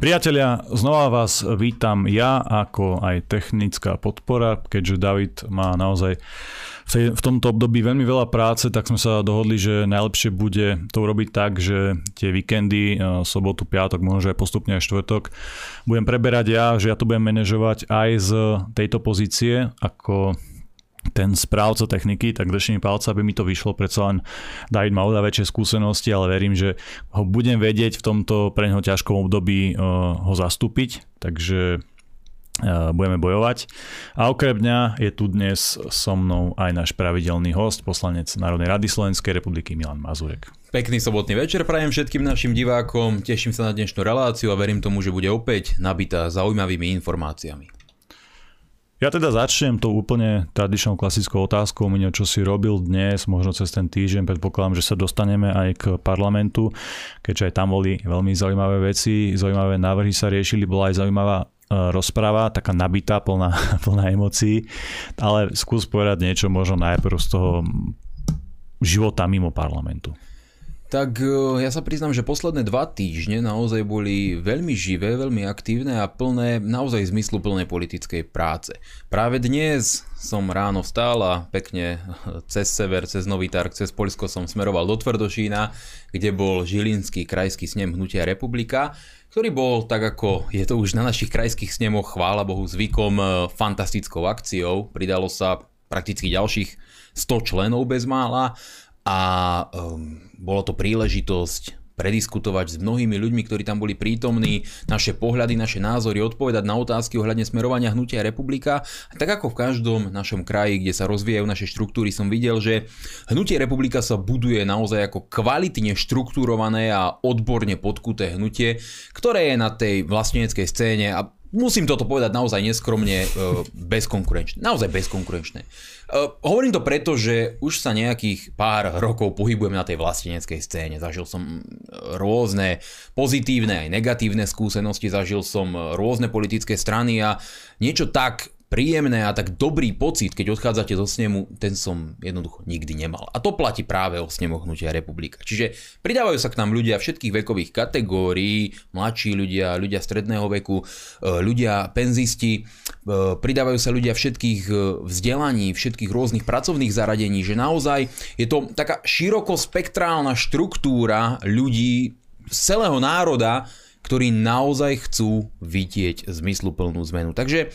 Priatelia, znova vás vítam ja ako aj technická podpora, keďže David má naozaj v, tej, v tomto období veľmi veľa práce, tak sme sa dohodli, že najlepšie bude to urobiť tak, že tie víkendy, e, sobotu, piatok, možno aj postupne aj štvrtok, budem preberať ja, že ja to budem manažovať aj z tejto pozície ako ten správca techniky, tak držím palca, aby mi to vyšlo, predsa len David má oveľa väčšie skúsenosti, ale verím, že ho budem vedieť v tomto pre neho ťažkom období uh, ho zastúpiť, takže uh, budeme bojovať. A okrem mňa je tu dnes so mnou aj náš pravidelný host, poslanec Národnej rady Slovenskej republiky Milan Mazurek. Pekný sobotný večer prajem všetkým našim divákom, teším sa na dnešnú reláciu a verím tomu, že bude opäť nabitá zaujímavými informáciami. Ja teda začnem tou úplne tradičnou klasickou otázkou, mňa, čo si robil dnes, možno cez ten týždeň, predpokladám, že sa dostaneme aj k parlamentu, keďže aj tam boli veľmi zaujímavé veci, zaujímavé návrhy sa riešili, bola aj zaujímavá e, rozpráva, taká nabitá, plná, plná emócií, ale skús povedať niečo možno najprv z toho života mimo parlamentu. Tak e, ja sa priznám, že posledné dva týždne naozaj boli veľmi živé, veľmi aktívne a plné naozaj zmysluplnej politickej práce. Práve dnes som ráno vstal a pekne cez sever, cez Nový Tark, cez Polsko som smeroval do Tvrdošína, kde bol Žilinský krajský snem Hnutia Republika, ktorý bol, tak ako je to už na našich krajských snemoch, chvála Bohu, zvykom e, fantastickou akciou. Pridalo sa prakticky ďalších 100 členov bez mála a um, bolo to príležitosť prediskutovať s mnohými ľuďmi, ktorí tam boli prítomní, naše pohľady, naše názory, odpovedať na otázky ohľadne smerovania hnutia republika. A tak ako v každom našom kraji, kde sa rozvíjajú naše štruktúry, som videl, že hnutie republika sa buduje naozaj ako kvalitne štruktúrované a odborne podkuté hnutie, ktoré je na tej vlastneneckej scéne a musím toto povedať naozaj neskromne, e, bezkonkurenčné. Naozaj bezkonkurenčné. E, hovorím to preto, že už sa nejakých pár rokov pohybujem na tej vlasteneckej scéne. Zažil som rôzne pozitívne aj negatívne skúsenosti, zažil som rôzne politické strany a niečo tak príjemné a tak dobrý pocit, keď odchádzate zo snemu, ten som jednoducho nikdy nemal. A to platí práve o snemu Hnutia republika. Čiže pridávajú sa k nám ľudia všetkých vekových kategórií, mladší ľudia, ľudia stredného veku, e, ľudia penzisti, e, pridávajú sa ľudia všetkých e, vzdelaní, všetkých rôznych pracovných zaradení, že naozaj je to taká širokospektrálna štruktúra ľudí z celého národa, ktorí naozaj chcú vidieť zmysluplnú zmenu. Takže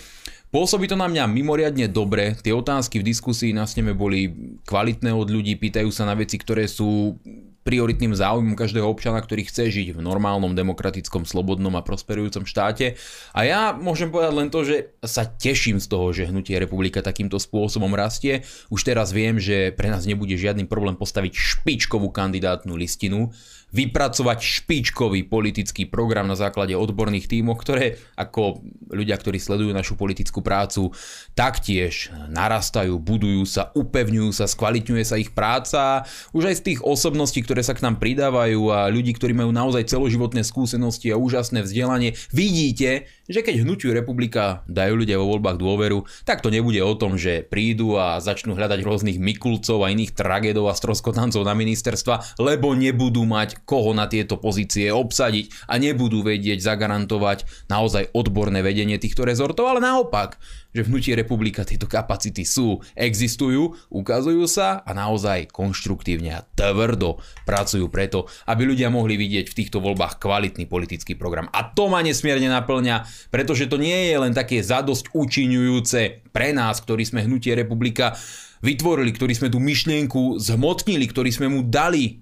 Pôsobí to na mňa mimoriadne dobre, tie otázky v diskusii na sneme boli kvalitné od ľudí, pýtajú sa na veci, ktoré sú prioritným záujmom každého občana, ktorý chce žiť v normálnom, demokratickom, slobodnom a prosperujúcom štáte. A ja môžem povedať len to, že sa teším z toho, že Hnutie republika takýmto spôsobom rastie. Už teraz viem, že pre nás nebude žiadny problém postaviť špičkovú kandidátnu listinu, vypracovať špičkový politický program na základe odborných tímov, ktoré ako ľudia, ktorí sledujú našu politickú prácu, taktiež narastajú, budujú sa, upevňujú sa, skvalitňuje sa ich práca. Už aj z tých osobností, ktoré sa k nám pridávajú a ľudí, ktorí majú naozaj celoživotné skúsenosti a úžasné vzdelanie, vidíte, že keď hnutiu republika dajú ľudia vo voľbách dôveru, tak to nebude o tom, že prídu a začnú hľadať rôznych Mikulcov a iných tragédov a stroskotancov na ministerstva, lebo nebudú mať koho na tieto pozície obsadiť a nebudú vedieť zagarantovať naozaj odborné vedenie týchto rezortov, ale naopak, že v hnutí republika tieto kapacity sú, existujú, ukazujú sa a naozaj konštruktívne a tvrdo pracujú preto, aby ľudia mohli vidieť v týchto voľbách kvalitný politický program. A to ma nesmierne naplňa, pretože to nie je len také zadosť učiňujúce pre nás, ktorí sme hnutie republika vytvorili, ktorí sme tú myšlienku zhmotnili, ktorí sme mu dali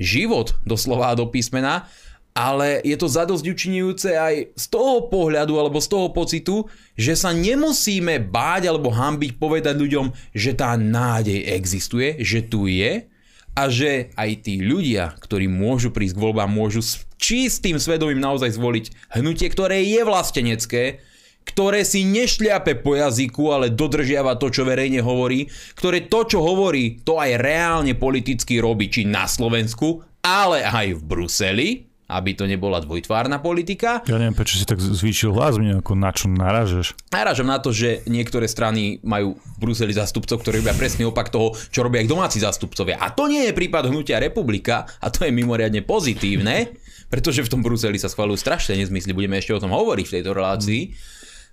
život doslova do písmena, ale je to zadosť učinujúce aj z toho pohľadu alebo z toho pocitu, že sa nemusíme báť alebo hambiť povedať ľuďom, že tá nádej existuje, že tu je a že aj tí ľudia, ktorí môžu prísť k voľbám, môžu s čistým svedomím naozaj zvoliť hnutie, ktoré je vlastenecké, ktoré si nešliape po jazyku, ale dodržiava to, čo verejne hovorí, ktoré to, čo hovorí, to aj reálne politicky robí, či na Slovensku, ale aj v Bruseli, aby to nebola dvojtvárna politika. Ja neviem, prečo si tak zvýšil hlas, mne ako na čo narážeš. Narážam na to, že niektoré strany majú v Bruseli zástupcov, ktorí robia presný opak toho, čo robia ich domáci zástupcovia. A to nie je prípad hnutia republika, a to je mimoriadne pozitívne, pretože v tom Bruseli sa schvalujú strašné nezmysly, budeme ešte o tom hovoriť v tejto relácii,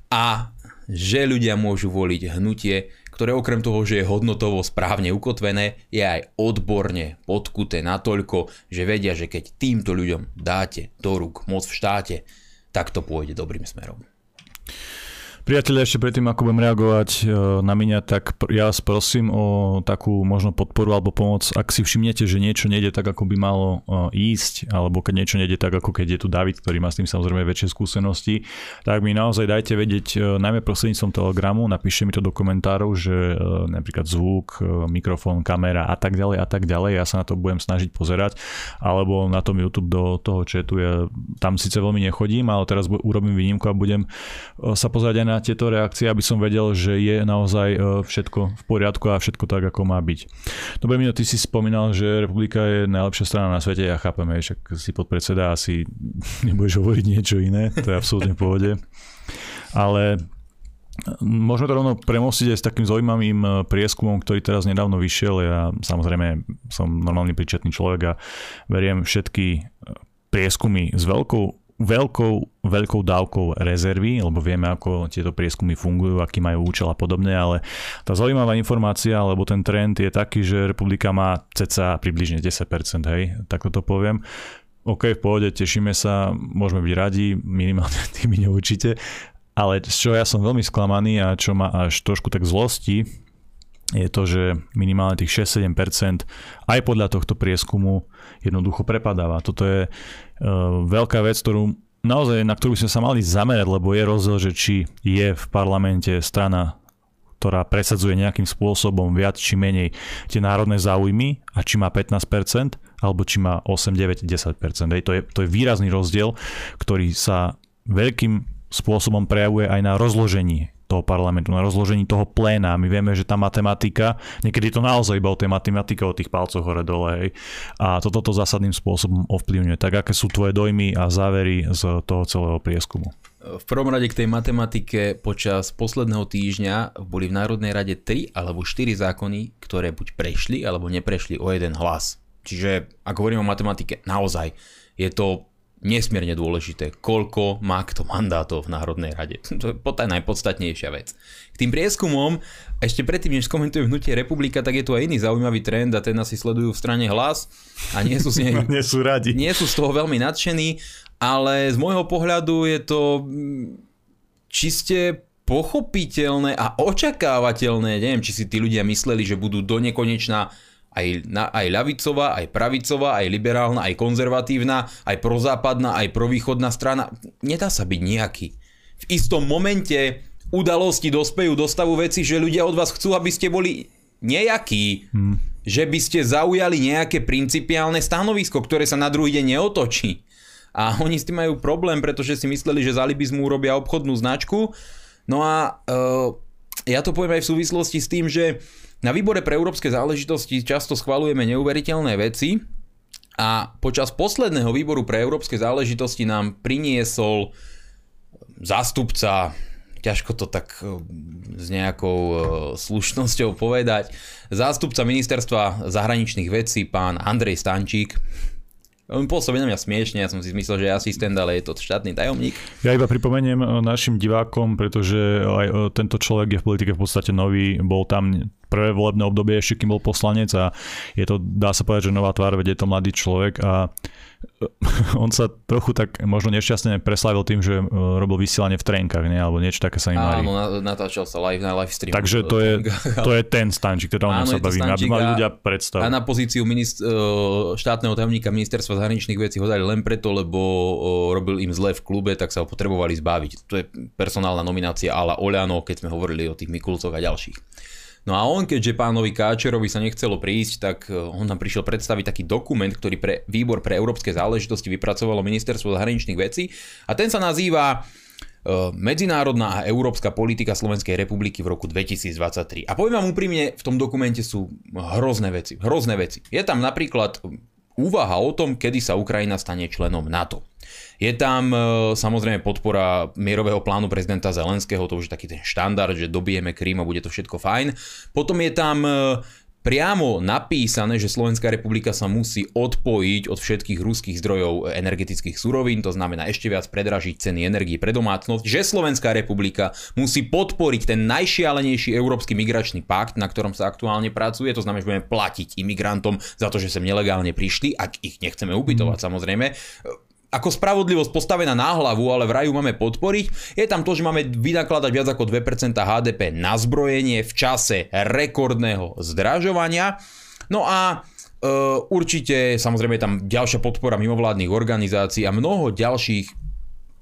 a že ľudia môžu voliť hnutie, ktoré okrem toho, že je hodnotovo správne ukotvené, je aj odborne podkuté natoľko, že vedia, že keď týmto ľuďom dáte do rúk moc v štáte, tak to pôjde dobrým smerom. Priatelia, ešte predtým, ako budem reagovať e, na mňa, tak ja vás prosím o takú možno podporu alebo pomoc, ak si všimnete, že niečo nejde tak, ako by malo e, ísť, alebo keď niečo nejde tak, ako keď je tu David, ktorý má s tým samozrejme väčšie skúsenosti, tak mi naozaj dajte vedieť, e, najmä prostredníctvom telegramu, napíšte mi to do komentárov, že napríklad zvuk, mikrofón, kamera a tak ďalej a tak ďalej, ja sa na to budem snažiť pozerať, alebo na tom YouTube do toho chatu, ja tam síce veľmi nechodím, ale teraz urobím výnimku a budem sa pozerať aj na tieto reakcie, aby som vedel, že je naozaj e, všetko v poriadku a všetko tak, ako má byť. Dobre, Mino, ty si spomínal, že republika je najlepšia strana na svete, ja chápem, však si podpredseda asi nebudeš hovoriť niečo iné, to je absolútne v pohode. Ale Môžeme to rovno premostiť aj s takým zaujímavým e, prieskumom, ktorý teraz nedávno vyšiel. Ja samozrejme som normálny príčetný človek a veriem všetky e, prieskumy s veľkou veľkou, veľkou dávkou rezervy, lebo vieme, ako tieto prieskumy fungujú, aký majú účel a podobne, ale tá zaujímavá informácia, alebo ten trend je taký, že republika má ceca približne 10%, hej, tak to poviem. OK, v pohode, tešíme sa, môžeme byť radi, minimálne tými neurčite, ale z čo ja som veľmi sklamaný a čo ma až trošku tak zlosti, je to, že minimálne tých 6-7% aj podľa tohto prieskumu jednoducho prepadáva. Toto je uh, veľká vec, ktorú naozaj, na ktorú by sme sa mali zamerať, lebo je rozdiel, že či je v parlamente strana, ktorá presadzuje nejakým spôsobom viac či menej tie národné záujmy a či má 15%, alebo či má 8, 9, 10%. Hej, to, je, to je výrazný rozdiel, ktorý sa veľkým spôsobom prejavuje aj na rozložení toho parlamentu, na rozložení toho pléna. My vieme, že tá matematika, niekedy to naozaj iba o tej matematike, o tých palcoch hore dole, hej. A toto to zásadným spôsobom ovplyvňuje. Tak aké sú tvoje dojmy a závery z toho celého prieskumu? V prvom rade k tej matematike počas posledného týždňa boli v Národnej rade 3 alebo 4 zákony, ktoré buď prešli alebo neprešli o jeden hlas. Čiže ak hovorím o matematike, naozaj je to nesmierne dôležité, koľko má kto mandátov v Národnej rade. To je tá najpodstatnejšia vec. K tým prieskumom, ešte predtým, než skomentujem hnutie republika, tak je tu aj iný zaujímavý trend a ten asi sledujú v strane hlas a nie sú, z nej, nie sú radi. Nie sú z toho veľmi nadšení, ale z môjho pohľadu je to mm, čiste pochopiteľné a očakávateľné. Neviem, či si tí ľudia mysleli, že budú do nekonečna aj, na, aj ľavicová, aj pravicová, aj liberálna, aj konzervatívna, aj prozápadná, aj provýchodná strana. Nedá sa byť nejaký. V istom momente udalosti dospejú do stavu veci, že ľudia od vás chcú, aby ste boli nejakí. Hmm. Že by ste zaujali nejaké principiálne stanovisko, ktoré sa na druhý deň neotočí. A oni s tým majú problém, pretože si mysleli, že z alibizmu urobia obchodnú značku. No a uh, ja to poviem aj v súvislosti s tým, že na výbore pre európske záležitosti často schvalujeme neuveriteľné veci a počas posledného výboru pre európske záležitosti nám priniesol zástupca ťažko to tak e, s nejakou e, slušnosťou povedať. Zástupca ministerstva zahraničných vecí, pán Andrej Stančík, pôsobí na mňa smiešne, ja som si myslel, že je asistent, ale je to štátny tajomník. Ja iba pripomeniem eh, našim divákom, pretože aj eh, tento človek je v politike v podstate nový, bol tam prvé volebné obdobie ešte, kým bol poslanec a je to, dá sa povedať, že nová tvár, veď je to mladý človek a on sa trochu tak možno nešťastne preslavil tým, že e, robil vysielanie v trenkách, nie? alebo niečo také sa im marí. Áno, natáčal sa live na live stream. Takže to je, to je ten stančík, teda o sa bavíme, aby mali ľudia predstavu. A na pozíciu minist- e, štátneho tajomníka ministerstva zahraničných vecí ho dali len preto, lebo robil im zle v klube, tak sa ho potrebovali zbaviť. To je personálna nominácia Ala Oľano, keď sme hovorili o tých Mikulcoch a ďalších. No a on, keďže pánovi Káčerovi sa nechcelo prísť, tak e, on nám prišiel predstaviť taký dokument, ktorý pre výbor pre európske záležitosti vypracovalo ministerstvo zahraničných vecí a ten sa nazýva e, Medzinárodná a európska politika Slovenskej republiky v roku 2023. A poviem vám úprimne, v tom dokumente sú hrozné veci. Hrozné veci. Je tam napríklad úvaha o tom, kedy sa Ukrajina stane členom NATO. Je tam e, samozrejme podpora mierového plánu prezidenta Zelenského, to už je taký ten štandard, že dobijeme Krím a bude to všetko fajn. Potom je tam e, priamo napísané, že Slovenská republika sa musí odpojiť od všetkých ruských zdrojov energetických surovín, to znamená ešte viac predražiť ceny energii pre domácnosť, že Slovenská republika musí podporiť ten najšialenejší európsky migračný pakt, na ktorom sa aktuálne pracuje, to znamená, že budeme platiť imigrantom za to, že sem nelegálne prišli, ak ich nechceme ubytovať mm. samozrejme ako spravodlivosť postavená na hlavu, ale v raju máme podporiť. Je tam to, že máme vynakladať viac ako 2% HDP na zbrojenie v čase rekordného zdražovania. No a e, určite samozrejme je tam ďalšia podpora mimovládnych organizácií a mnoho ďalších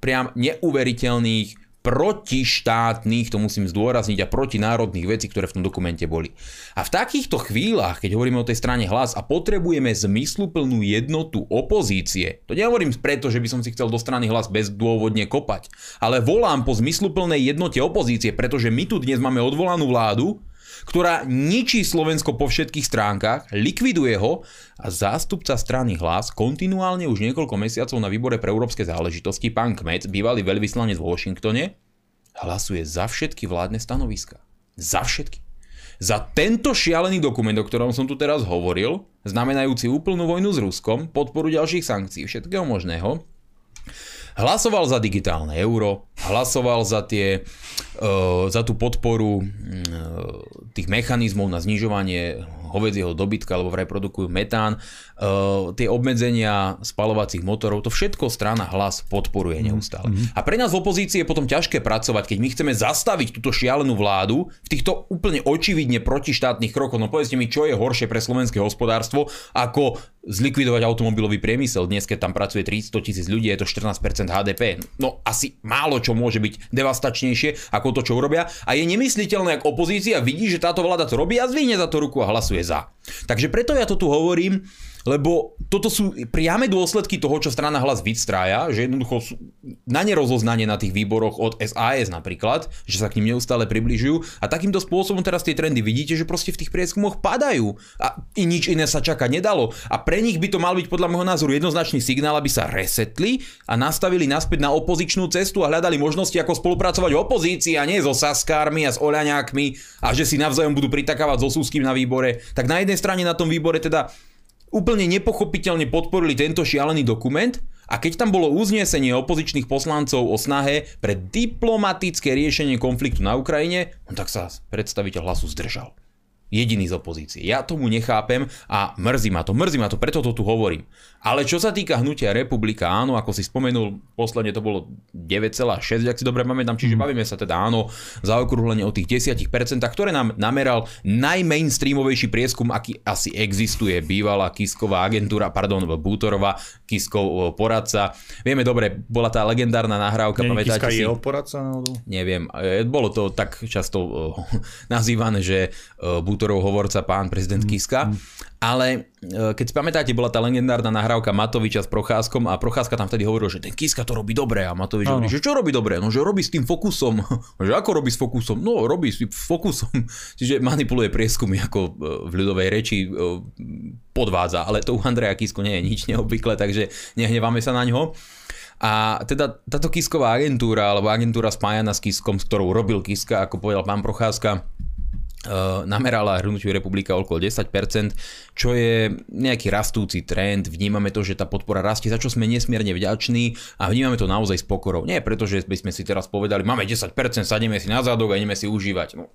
priam neuveriteľných protištátnych, to musím zdôrazniť, a protinárodných vecí, ktoré v tom dokumente boli. A v takýchto chvíľach, keď hovoríme o tej strane hlas a potrebujeme zmysluplnú jednotu opozície, to nehovorím preto, že by som si chcel do strany hlas bezdôvodne kopať, ale volám po zmysluplnej jednote opozície, pretože my tu dnes máme odvolanú vládu, ktorá ničí Slovensko po všetkých stránkach, likviduje ho a zástupca strany Hlas kontinuálne už niekoľko mesiacov na výbore pre európske záležitosti, pán Kmec, bývalý veľvyslanec v Washingtone, hlasuje za všetky vládne stanoviska. Za všetky. Za tento šialený dokument, o ktorom som tu teraz hovoril, znamenajúci úplnú vojnu s Ruskom, podporu ďalších sankcií, všetkého možného, hlasoval za digitálne euro, hlasoval za, tie, uh, za tú podporu uh, tých mechanizmov na znižovanie hovedzieho dobytka, alebo vraj produkujú metán, uh, tie obmedzenia spalovacích motorov, to všetko strana hlas podporuje mhm. neustále. Mm-hmm. A pre nás v opozícii je potom ťažké pracovať, keď my chceme zastaviť túto šialenú vládu v týchto úplne očividne protištátnych krokoch. No povedzte mi, čo je horšie pre slovenské hospodárstvo, ako zlikvidovať automobilový priemysel. Dnes, keď tam pracuje 300 tisíc ľudí, je to 14% HDP. No asi málo čo môže byť devastačnejšie ako to, čo urobia. A je nemysliteľné, ak opozícia vidí, že táto vláda to robí a zvihne za to ruku a hlasuje za. Takže preto ja to tu hovorím, lebo toto sú priame dôsledky toho, čo strana hlas vystrája, že jednoducho sú na nerozoznanie na tých výboroch od SAS napríklad, že sa k ním neustále približujú. A takýmto spôsobom teraz tie trendy vidíte, že proste v tých prieskumoch padajú. A i nič iné sa čakať nedalo. A pre nich by to mal byť podľa môjho názoru jednoznačný signál, aby sa resetli a nastavili naspäť na opozičnú cestu a hľadali možnosti, ako spolupracovať v opozícii a nie so Saskármi a s Oľaňákmi a že si navzájom budú pritakávať so Súským na výbore. Tak na jednej strane na tom výbore teda úplne nepochopiteľne podporili tento šialený dokument a keď tam bolo uznesenie opozičných poslancov o snahe pre diplomatické riešenie konfliktu na Ukrajine, no tak sa predstaviteľ hlasu zdržal jediný z opozície. Ja tomu nechápem a mrzí ma to, mrzí ma to, preto to tu hovorím. Ale čo sa týka hnutia Republika, áno, ako si spomenul, posledne to bolo 9,6, ak si dobre pamätám, čiže mm. bavíme sa teda áno, zaokrúhlenie o tých 10%, ktoré nám nameral najmainstreamovejší prieskum, aký asi existuje, bývalá Kisková agentúra, pardon, Bútorová, Kiskov poradca. Vieme dobre, bola tá legendárna nahrávka, Nie, pamätáte Kiska si? jeho poradca? Neviem, e, bolo to tak často nazývané, že e, Bútorov hovorca pán prezident mm. Kiska. Ale e, keď si pamätáte, bola tá legendárna nahrávka Matoviča s Procházkom a Procházka tam vtedy hovoril, že ten Kiska to robí dobre a Matovič hovorí, že čo robí dobre? No, že robí s tým fokusom. že ako robí s fokusom? No, robí s fokusom. Čiže manipuluje prieskumy ako e, v ľudovej reči e, podvádza, ale to u Andreja Kisko nie je nič neobvykle, takže nehneváme sa na ňo. A teda táto Kisková agentúra, alebo agentúra spájana s Kiskom, s ktorou robil Kiska, ako povedal pán Procházka, namerala hnutiu republika okolo 10%, čo je nejaký rastúci trend. Vnímame to, že tá podpora rastie, za čo sme nesmierne vďační a vnímame to naozaj s pokorou. Nie preto, že by sme si teraz povedali, máme 10%, sadíme si na zádok a ideme si užívať. No,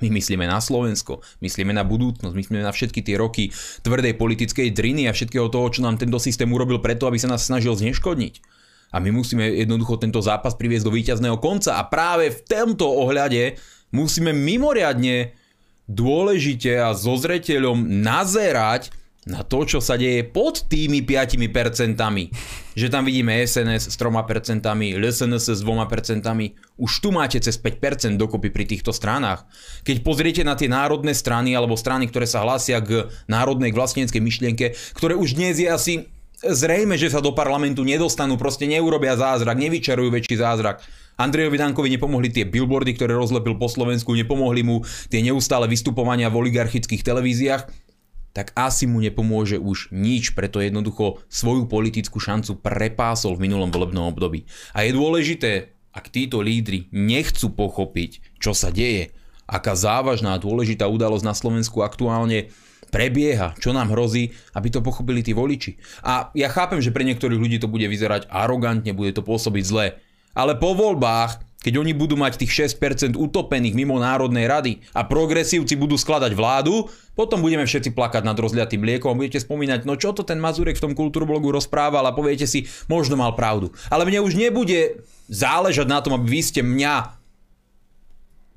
my myslíme na Slovensko, myslíme na budúcnosť, myslíme na všetky tie roky tvrdej politickej driny a všetkého toho, čo nám tento systém urobil preto, aby sa nás snažil zneškodniť. A my musíme jednoducho tento zápas priviesť do víťazného konca. A práve v tomto ohľade musíme mimoriadne dôležite a so zreteľom nazerať na to, čo sa deje pod tými 5%. Že tam vidíme SNS s 3%, LSNS s 2%. Už tu máte cez 5% dokopy pri týchto stranách. Keď pozriete na tie národné strany alebo strany, ktoré sa hlásia k národnej vlastníckej myšlienke, ktoré už dnes je asi zrejme, že sa do parlamentu nedostanú, proste neurobia zázrak, nevyčarujú väčší zázrak Andrejovi Dankovi nepomohli tie billboardy, ktoré rozlepil po Slovensku, nepomohli mu tie neustále vystupovania v oligarchických televíziách, tak asi mu nepomôže už nič, preto jednoducho svoju politickú šancu prepásol v minulom volebnom období. A je dôležité, ak títo lídry nechcú pochopiť, čo sa deje, aká závažná a dôležitá udalosť na Slovensku aktuálne prebieha, čo nám hrozí, aby to pochopili tí voliči. A ja chápem, že pre niektorých ľudí to bude vyzerať arogantne, bude to pôsobiť zle, ale po voľbách, keď oni budú mať tých 6% utopených mimo Národnej rady a progresívci budú skladať vládu, potom budeme všetci plakať nad rozliatým mliekom a budete spomínať, no čo to ten Mazurek v tom kultúrblogu rozprával a poviete si, možno mal pravdu. Ale mne už nebude záležať na tom, aby vy ste mňa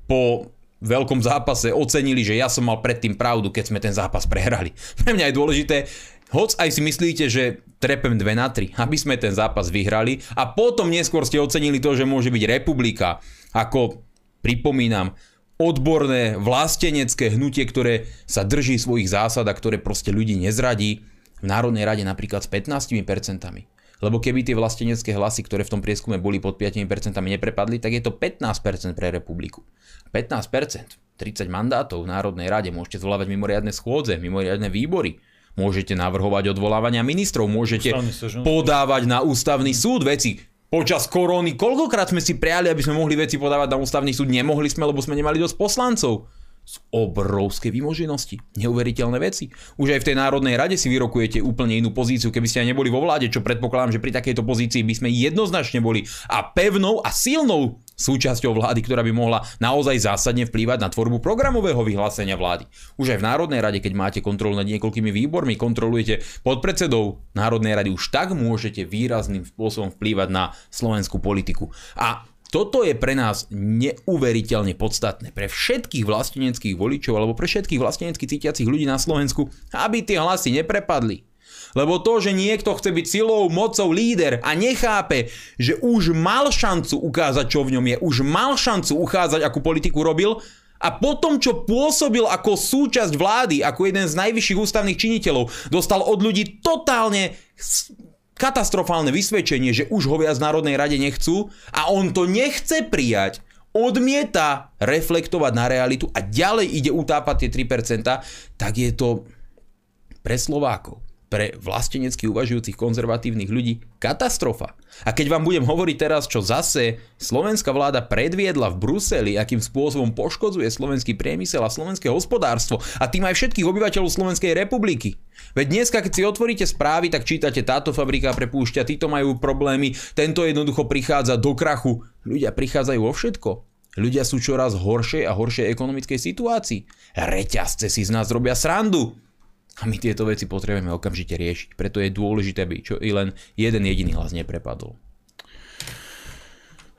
po veľkom zápase ocenili, že ja som mal predtým pravdu, keď sme ten zápas prehrali. Pre mňa je dôležité, hoc aj si myslíte, že trepem 2 na 3, aby sme ten zápas vyhrali a potom neskôr ste ocenili to, že môže byť republika, ako pripomínam, odborné vlastenecké hnutie, ktoré sa drží svojich zásad a ktoré proste ľudí nezradí v Národnej rade napríklad s 15%. Lebo keby tie vlastenecké hlasy, ktoré v tom prieskume boli pod 5% neprepadli, tak je to 15% pre republiku. 15%, 30 mandátov v Národnej rade, môžete zvolávať mimoriadne schôdze, mimoriadne výbory, môžete navrhovať odvolávania ministrov, môžete podávať na ústavný súd veci. Počas koróny, koľkokrát sme si prijali, aby sme mohli veci podávať na ústavný súd, nemohli sme, lebo sme nemali dosť poslancov z obrovské vymoženosti. Neuveriteľné veci. Už aj v tej Národnej rade si vyrokujete úplne inú pozíciu, keby ste aj neboli vo vláde, čo predpokladám, že pri takejto pozícii by sme jednoznačne boli a pevnou a silnou súčasťou vlády, ktorá by mohla naozaj zásadne vplývať na tvorbu programového vyhlásenia vlády. Už aj v Národnej rade, keď máte kontrolu nad niekoľkými výbormi, kontrolujete podpredsedov Národnej rady, už tak môžete výrazným spôsobom vplývať na slovenskú politiku. A toto je pre nás neuveriteľne podstatné. Pre všetkých vlasteneckých voličov alebo pre všetkých vlastenecky cítiacich ľudí na Slovensku, aby tie hlasy neprepadli. Lebo to, že niekto chce byť silou, mocou líder a nechápe, že už mal šancu ukázať, čo v ňom je, už mal šancu uchádzať, akú politiku robil, a potom, čo pôsobil ako súčasť vlády, ako jeden z najvyšších ústavných činiteľov, dostal od ľudí totálne katastrofálne vysvedčenie, že už ho viac v Národnej rade nechcú a on to nechce prijať, odmieta reflektovať na realitu a ďalej ide utápať tie 3%, tak je to pre Slovákov pre vlastenecky uvažujúcich konzervatívnych ľudí katastrofa. A keď vám budem hovoriť teraz, čo zase slovenská vláda predviedla v Bruseli, akým spôsobom poškodzuje slovenský priemysel a slovenské hospodárstvo a tým aj všetkých obyvateľov Slovenskej republiky. Veď dneska, keď si otvoríte správy, tak čítate, táto fabrika prepúšťa, títo majú problémy, tento jednoducho prichádza do krachu. Ľudia prichádzajú o všetko. Ľudia sú čoraz horšej a horšej ekonomickej situácii. Reťazce si z nás robia srandu. A my tieto veci potrebujeme okamžite riešiť. Preto je dôležité, aby čo i len jeden jediný hlas neprepadol.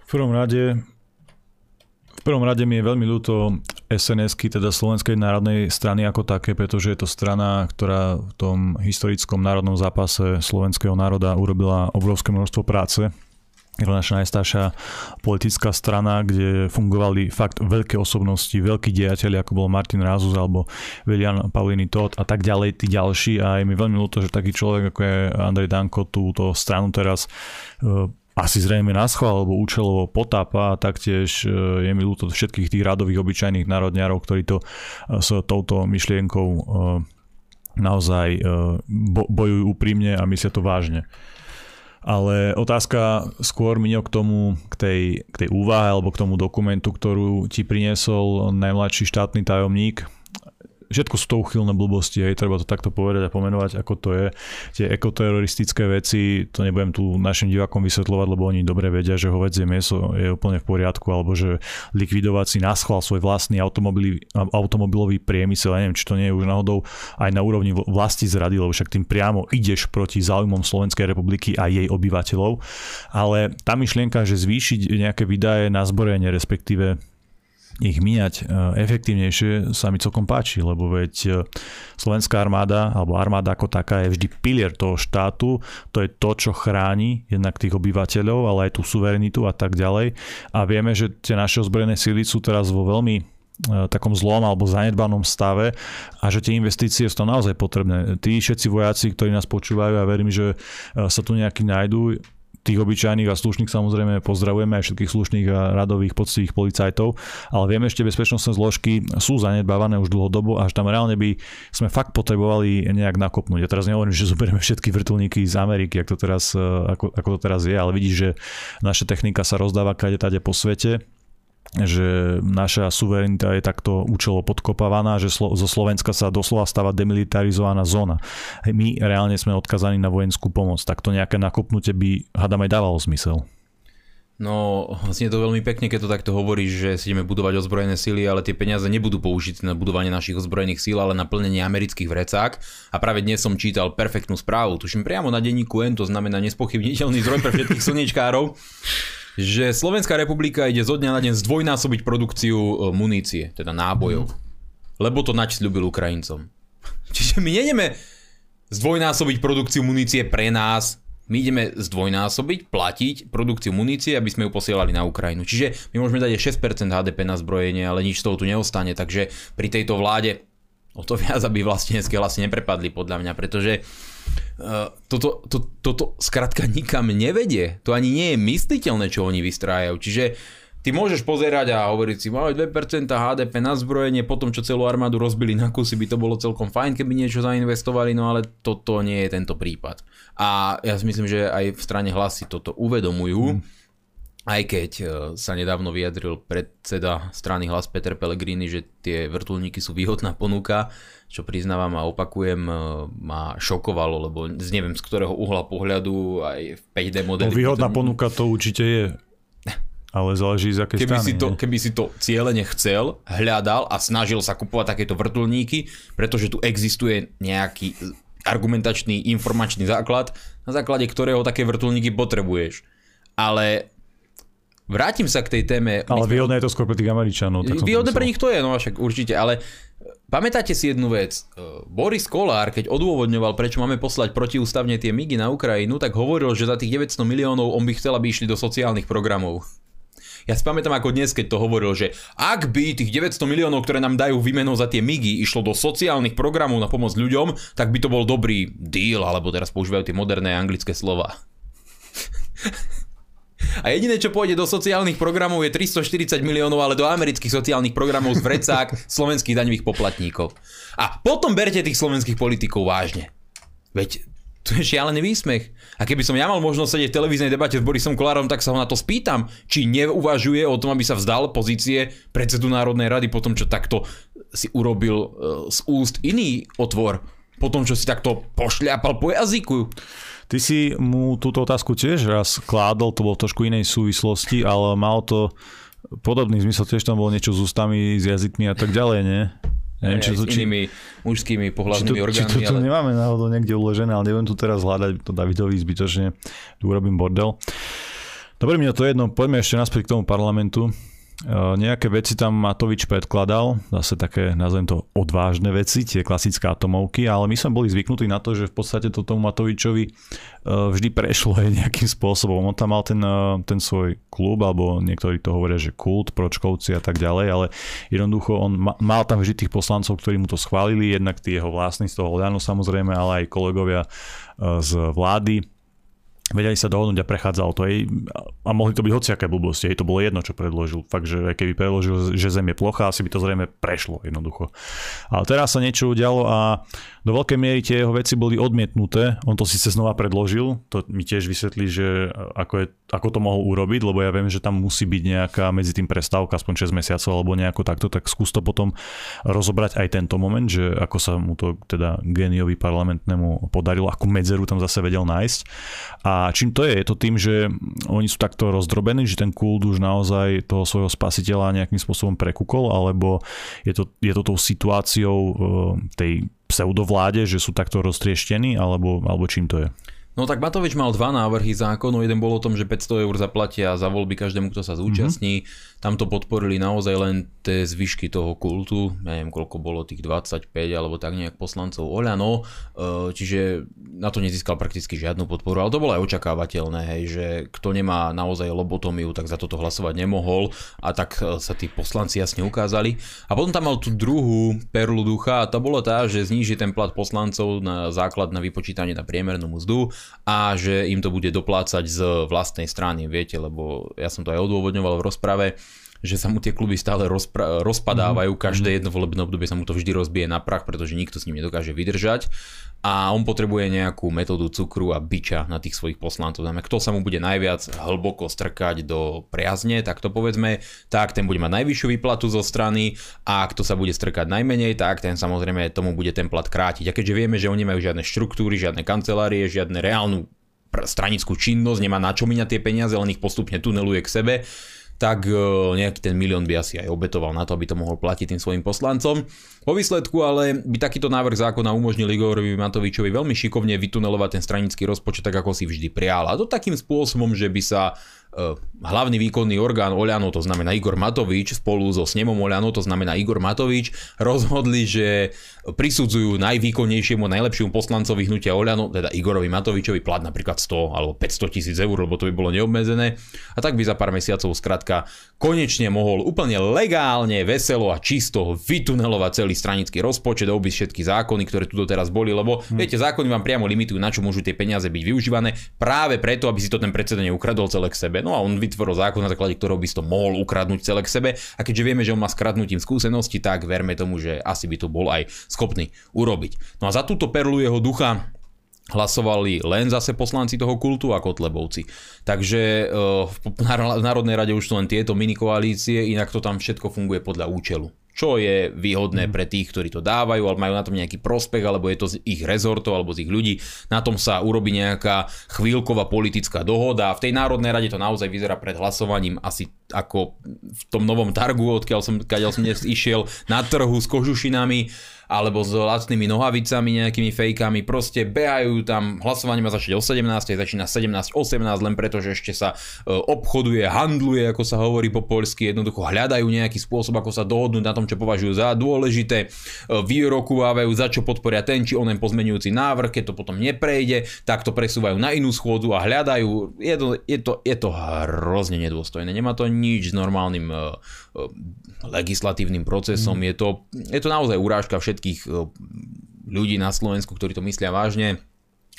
V prvom rade v prvom rade mi je veľmi ľúto sns teda Slovenskej národnej strany ako také, pretože je to strana, ktorá v tom historickom národnom zápase slovenského národa urobila obrovské množstvo práce je to naša najstaršia politická strana, kde fungovali fakt veľké osobnosti, veľkí dejateľi, ako bol Martin Rázus alebo Vilian Paulini Todd a tak ďalej, tí ďalší. A je mi veľmi ľúto, že taký človek ako je Andrej Danko túto stranu teraz e, asi zrejme na schvál alebo účelovo potápa a taktiež e, je mi ľúto všetkých tých radových obyčajných národňarov, ktorí to e, s touto myšlienkou naozaj bojujú úprimne a myslia to vážne. Ale otázka skôr mi k tomu, k tej, k tej úvahe alebo k tomu dokumentu, ktorú ti priniesol najmladší štátny tajomník všetko sú to uchylné blbosti, aj treba to takto povedať a pomenovať, ako to je. Tie ekoteroristické veci, to nebudem tu našim divákom vysvetľovať, lebo oni dobre vedia, že hovedzie meso je úplne v poriadku, alebo že likvidovať si na schvál svoj vlastný automobilový, priemysel, ja neviem, či to nie je už náhodou aj na úrovni vlasti zrady, lebo však tým priamo ideš proti záujmom Slovenskej republiky a jej obyvateľov. Ale tá myšlienka, že zvýšiť nejaké výdaje na zborenie, respektíve ich míňať e, efektívnejšie sa mi celkom páči, lebo veď e, slovenská armáda alebo armáda ako taká je vždy pilier toho štátu, to je to, čo chráni jednak tých obyvateľov, ale aj tú suverenitu a tak ďalej. A vieme, že tie naše ozbrojené síly sú teraz vo veľmi e, takom zlom alebo zanedbanom stave a že tie investície sú to naozaj potrebné. Tí všetci vojaci, ktorí nás počúvajú a ja verím, že sa tu nejakí nájdú, tých obyčajných a slušných samozrejme pozdravujeme aj všetkých slušných a radových, poctivých policajtov, ale vieme ešte bezpečnostné zložky sú zanedbávané už dlhodobo, až tam reálne by sme fakt potrebovali nejak nakopnúť. Ja teraz nehovorím, že zoberieme všetky vrtulníky z Ameriky, ako to teraz, ako, ako to teraz je, ale vidíš, že naša technika sa rozdáva kade tade po svete že naša suverenita je takto účelo podkopávaná, že zo Slovenska sa doslova stáva demilitarizovaná zóna. My reálne sme odkazaní na vojenskú pomoc, tak to nejaké nakopnutie by, hádam, aj dávalo zmysel. No, znie to veľmi pekne, keď to takto hovoríš, že si ideme budovať ozbrojené síly, ale tie peniaze nebudú použité na budovanie našich ozbrojených síl, ale na plnenie amerických vrecák. A práve dnes som čítal perfektnú správu, tuším priamo na denníku N, to znamená nespochybniteľný zdroj pre všetkých slnečkárov, že Slovenská republika ide zo dňa na deň zdvojnásobiť produkciu e, munície, teda nábojov. Mm. Lebo to načsľubil Ukrajincom. Čiže my nejdeme zdvojnásobiť produkciu munície pre nás, my ideme zdvojnásobiť, platiť produkciu munície, aby sme ju posielali na Ukrajinu. Čiže my môžeme dať aj 6% HDP na zbrojenie, ale nič z toho tu neostane, takže pri tejto vláde o to viac, aby vlastenecké hlasy neprepadli podľa mňa, pretože uh, toto, to, toto skrátka nikam nevedie. To ani nie je mysliteľné, čo oni vystrájajú. Čiže ty môžeš pozerať a hovoriť si, máme 2% HDP na zbrojenie, potom čo celú armádu rozbili na kusy, by to bolo celkom fajn, keby niečo zainvestovali, no ale toto nie je tento prípad. A ja si myslím, že aj v strane hlasy toto uvedomujú. Mm. Aj keď e, sa nedávno vyjadril predseda strany hlas Peter Pellegrini, že tie vrtulníky sú výhodná ponuka, čo priznávam a opakujem, e, ma šokovalo, lebo z neviem z ktorého uhla pohľadu aj v 5D modeli. No, výhodná to... ponuka to určite je. Ale záleží z aké keby strany. Si to, keby si to cieľene chcel, hľadal a snažil sa kupovať takéto vrtulníky, pretože tu existuje nejaký argumentačný informačný základ, na základe ktorého také vrtulníky potrebuješ. Ale vrátim sa k tej téme. Ale výhodné je to skôr pre tých Američanov. Výhodné pre nich to je, no však určite, ale pamätáte si jednu vec. Boris Kolár, keď odôvodňoval, prečo máme poslať protiústavne tie migy na Ukrajinu, tak hovoril, že za tých 900 miliónov on by chcel, aby išli do sociálnych programov. Ja si pamätám ako dnes, keď to hovoril, že ak by tých 900 miliónov, ktoré nám dajú výmenou za tie migy, išlo do sociálnych programov na pomoc ľuďom, tak by to bol dobrý deal, alebo teraz používajú tie moderné anglické slova. A jediné, čo pôjde do sociálnych programov je 340 miliónov, ale do amerických sociálnych programov z vrecák slovenských daňových poplatníkov. A potom berte tých slovenských politikov vážne. Veď to je šialený výsmech. A keby som ja mal možnosť sedieť v televíznej debate s Borisom Kolárom, tak sa ho na to spýtam, či neuvažuje o tom, aby sa vzdal pozície predsedu Národnej rady po tom, čo takto si urobil e, z úst iný otvor, po tom, čo si takto pošľapal po jazyku. Ty si mu túto otázku tiež raz kládol, to bolo trošku inej súvislosti, ale mal to podobný zmysel, tiež tam bolo niečo s ústami, s jazykmi a tak ďalej, nie? Neviem, či, s inými mužskými pohľadnými orgánmi. Či to, to ale... nemáme náhodou niekde uložené, ale neviem tu teraz hľadať to Davidovi zbytočne, tu urobím bordel. Dobre, mi to jedno, poďme ešte naspäť k tomu parlamentu. Nejaké veci tam Matovič predkladal, zase také, nazvem to, odvážne veci, tie klasické atomovky, ale my sme boli zvyknutí na to, že v podstate to tomu Matovičovi vždy prešlo aj nejakým spôsobom. On tam mal ten, ten svoj klub, alebo niektorí to hovoria, že kult, pročkovci a tak ďalej, ale jednoducho on mal tam vždy tých poslancov, ktorí mu to schválili, jednak tí jeho vlastní z toho Oľano samozrejme, ale aj kolegovia z vlády vedeli sa dohodnúť a prechádzalo to. Aj, a mohli to byť hociaké blbosti, aj to bolo jedno, čo predložil. Fakt, že keby predložil, že Zem je plocha, asi by to zrejme prešlo jednoducho. Ale teraz sa niečo udialo a do veľkej miery tie jeho veci boli odmietnuté. On to síce znova predložil, to mi tiež vysvetlí, že ako, je, ako to mohol urobiť, lebo ja viem, že tam musí byť nejaká medzi tým prestávka, aspoň 6 mesiacov alebo nejako takto, tak skús to potom rozobrať aj tento moment, že ako sa mu to teda geniovi parlamentnému podarilo, akú medzeru tam zase vedel nájsť. A čím to je? Je to tým, že oni sú takto rozdrobení, že ten kult už naozaj toho svojho spasiteľa nejakým spôsobom prekúkol, alebo je to, je to tou situáciou e, tej pseudovláde, že sú takto roztrieštení, alebo, alebo čím to je? No tak Matovič mal dva návrhy zákonu. Jeden bol o tom, že 500 eur zaplatia za voľby každému, kto sa zúčastní. Mm-hmm. Tam to podporili naozaj len tie zvyšky toho kultu. Ja neviem, koľko bolo tých 25 alebo tak nejak poslancov Oľano. E, čiže na to nezískal prakticky žiadnu podporu. Ale to bolo aj očakávateľné, hej, že kto nemá naozaj lobotomiu, tak za toto hlasovať nemohol. A tak e, sa tí poslanci jasne ukázali. A potom tam mal tú druhú perlu ducha a to bolo tá, že zníži ten plat poslancov na základ na vypočítanie na priemernú mzdu a že im to bude doplácať z vlastnej strany, viete, lebo ja som to aj odôvodňoval v rozprave, že sa mu tie kluby stále rozpra- rozpadávajú, každé jedno volebné obdobie sa mu to vždy rozbije na prach, pretože nikto s ním nedokáže vydržať a on potrebuje nejakú metódu cukru a biča na tých svojich poslancov. Znamená, kto sa mu bude najviac hlboko strkať do priazne, tak to povedzme, tak ten bude mať najvyššiu výplatu zo strany a kto sa bude strkať najmenej, tak ten samozrejme tomu bude ten plat krátiť. A keďže vieme, že oni nemajú žiadne štruktúry, žiadne kancelárie, žiadne reálnu stranickú činnosť, nemá na čo miňať tie peniaze, len ich postupne tuneluje k sebe, tak e, nejaký ten milión by asi aj obetoval na to, aby to mohol platiť tým svojim poslancom. Po výsledku ale by takýto návrh zákona umožnil Igorovi Matovičovi veľmi šikovne vytunelovať ten stranický rozpočet tak, ako si vždy prial. A to takým spôsobom, že by sa hlavný výkonný orgán Oľano, to znamená Igor Matovič, spolu so snemom Oľano, to znamená Igor Matovič, rozhodli, že prisudzujú najvýkonnejšiemu, najlepšiemu poslancovi hnutia Oľano, teda Igorovi Matovičovi, plat napríklad 100 alebo 500 tisíc eur, lebo to by bolo neobmedzené. A tak by za pár mesiacov skratka konečne mohol úplne legálne, veselo a čisto vytunelovať celý stranický rozpočet, obísť všetky zákony, ktoré tu doteraz boli, lebo hm. viete, zákony vám priamo limitujú, na čo môžu tie peniaze byť využívané, práve preto, aby si to ten predseda neukradol celé k sebe. No a on vytvoril zákon, na základe ktorého by si to mohol ukradnúť celé k sebe. A keďže vieme, že on má skradnutím skúsenosti, tak verme tomu, že asi by to bol aj schopný urobiť. No a za túto perlu jeho ducha hlasovali len zase poslanci toho kultu a Kotlebovci. Takže v Národnej rade už sú len tieto minikoalície, inak to tam všetko funguje podľa účelu čo je výhodné mhm. pre tých, ktorí to dávajú, ale majú na tom nejaký prospech, alebo je to z ich rezortov, alebo z ich ľudí. Na tom sa urobí nejaká chvíľková politická dohoda. V tej Národnej rade to naozaj vyzerá pred hlasovaním asi ako v tom novom targu, odkiaľ som, som dnes išiel na trhu s kožušinami alebo s lacnými nohavicami, nejakými fejkami, proste behajú tam, hlasovanie má začať o 17, začína 17, 18, len preto, že ešte sa e, obchoduje, handluje, ako sa hovorí po poľsky, jednoducho hľadajú nejaký spôsob, ako sa dohodnúť na tom, čo považujú za dôležité, e, vyrokovávajú, za čo podporia ten či onen pozmenujúci návrh, keď to potom neprejde, tak to presúvajú na inú schôdzu a hľadajú, je to, je to, je to hrozne nedôstojné, nemá to nič s normálnym e, legislatívnym procesom, mm. je, to, je to naozaj urážka všetkých eh, ľudí na Slovensku, ktorí to myslia vážne.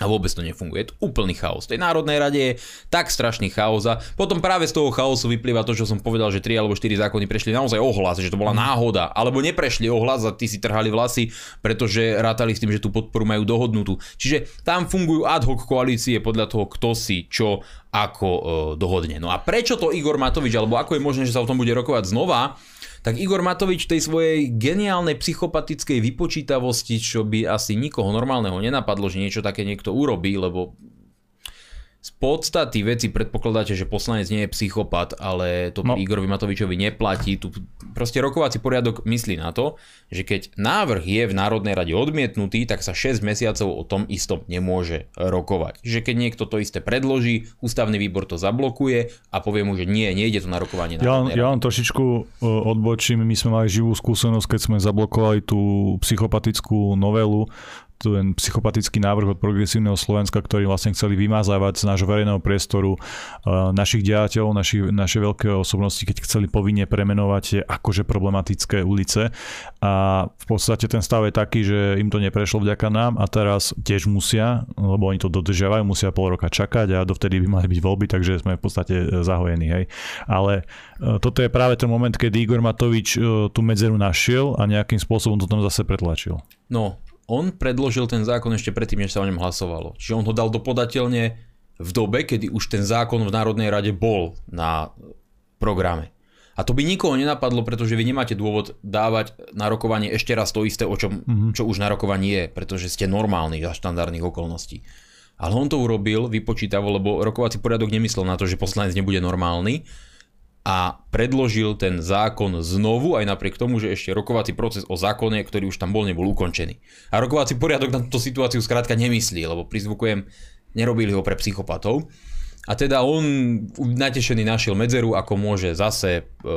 A vôbec to nefunguje. Je to úplný chaos. V tej Národnej rade je tak strašný chaos a potom práve z toho chaosu vyplýva to, čo som povedal, že 3 alebo 4 zákony prešli naozaj ohlas, že to bola náhoda, alebo neprešli ohlas a tí si trhali vlasy, pretože rátali s tým, že tú podporu majú dohodnutú. Čiže tam fungujú ad hoc koalície podľa toho, kto si čo ako e, dohodne. No a prečo to Igor Matovič, alebo ako je možné, že sa o tom bude rokovať znova, tak Igor Matovič tej svojej geniálnej psychopatickej vypočítavosti, čo by asi nikoho normálneho nenapadlo, že niečo také niekto urobí, lebo z podstaty veci predpokladáte, že poslanec nie je psychopat, ale to no. Igorovi Matovičovi neplatí. Tu proste rokovací poriadok myslí na to, že keď návrh je v Národnej rade odmietnutý, tak sa 6 mesiacov o tom istom nemôže rokovať. Že keď niekto to isté predloží, ústavný výbor to zablokuje a povie mu, že nie, nejde to na rokovanie ja, Ja len trošičku e, odbočím, my sme mali živú skúsenosť, keď sme zablokovali tú psychopatickú novelu ten psychopatický návrh od progresívneho Slovenska, ktorý vlastne chceli vymazávať z nášho verejného priestoru uh, našich diateľov, naši, naše veľké osobnosti, keď chceli povinne premenovať tie akože problematické ulice. A v podstate ten stav je taký, že im to neprešlo vďaka nám a teraz tiež musia, lebo oni to dodržiavajú, musia pol roka čakať a dovtedy by mali byť voľby, takže sme v podstate zahojení. Hej. Ale uh, toto je práve ten moment, kedy Igor Matovič tú medzeru našiel a nejakým spôsobom to tam zase pretlačil. No, on predložil ten zákon ešte predtým, než sa o ňom hlasovalo. Čiže on ho dal do podateľne v dobe, kedy už ten zákon v Národnej rade bol na programe. A to by nikoho nenapadlo, pretože vy nemáte dôvod dávať na rokovanie ešte raz to isté, o čom, mm-hmm. čo už na rokovaní je, pretože ste normálni za štandardných okolností. Ale on to urobil, vypočítavo, lebo rokovací poriadok nemyslel na to, že poslanec nebude normálny, a predložil ten zákon znovu, aj napriek tomu, že ešte rokovací proces o zákone, ktorý už tam bol, nebol ukončený. A rokovací poriadok na túto situáciu skrátka nemyslí, lebo prizvukujem, nerobili ho pre psychopatov. A teda on natešený našiel medzeru, ako môže zase e,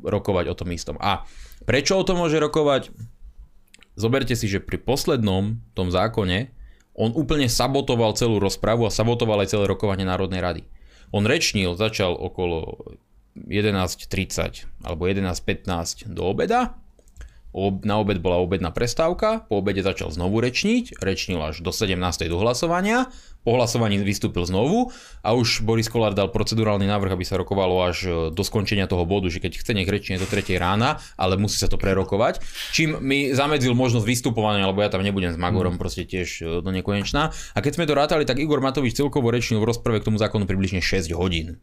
rokovať o tom istom. A prečo o tom môže rokovať? Zoberte si, že pri poslednom tom zákone on úplne sabotoval celú rozpravu a sabotoval aj celé rokovanie Národnej rady. On rečnil, začal okolo 11.30 alebo 11.15 do obeda. na obed bola obedná prestávka, po obede začal znovu rečniť, rečnil až do 17. do hlasovania, po hlasovaní vystúpil znovu a už Boris Kolár dal procedurálny návrh, aby sa rokovalo až e, do skončenia toho bodu, že keď chce, nech rečne do 3. rána, ale musí sa to prerokovať. Čím mi zamedzil možnosť vystupovania, lebo ja tam nebudem s Magorom mm. proste tiež e, do nekonečná. A keď sme to rátali, tak Igor Matovič celkovo rečnil v rozprave k tomu zákonu približne 6 hodín.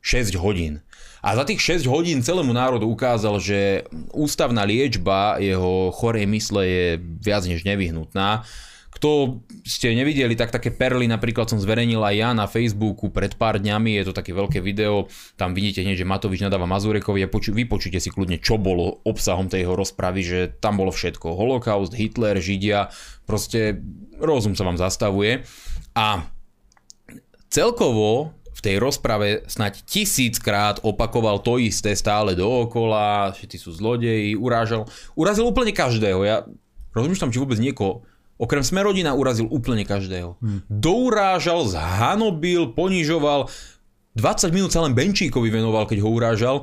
6 hodín. A za tých 6 hodín celému národu ukázal, že ústavná liečba jeho chorej mysle je viac než nevyhnutná. Kto ste nevideli, tak také perly napríklad som zverejnil aj ja na Facebooku pred pár dňami, je to také veľké video, tam vidíte hneď, že Matovič nadáva Mazurekovi a poču, vypočujte si kľudne, čo bolo obsahom tej jeho rozpravy, že tam bolo všetko. Holokaust, Hitler, Židia, proste rozum sa vám zastavuje. A celkovo v tej rozprave snať tisíckrát opakoval to isté stále dookola, tí sú zlodeji, urážal. Urazil úplne každého. Ja rozmýšľam, či vôbec niekoho Okrem Smerodina urazil úplne každého. Hmm. Dourážal, zhanobil, ponižoval. 20 minút sa len Benčíkovi venoval, keď ho urážal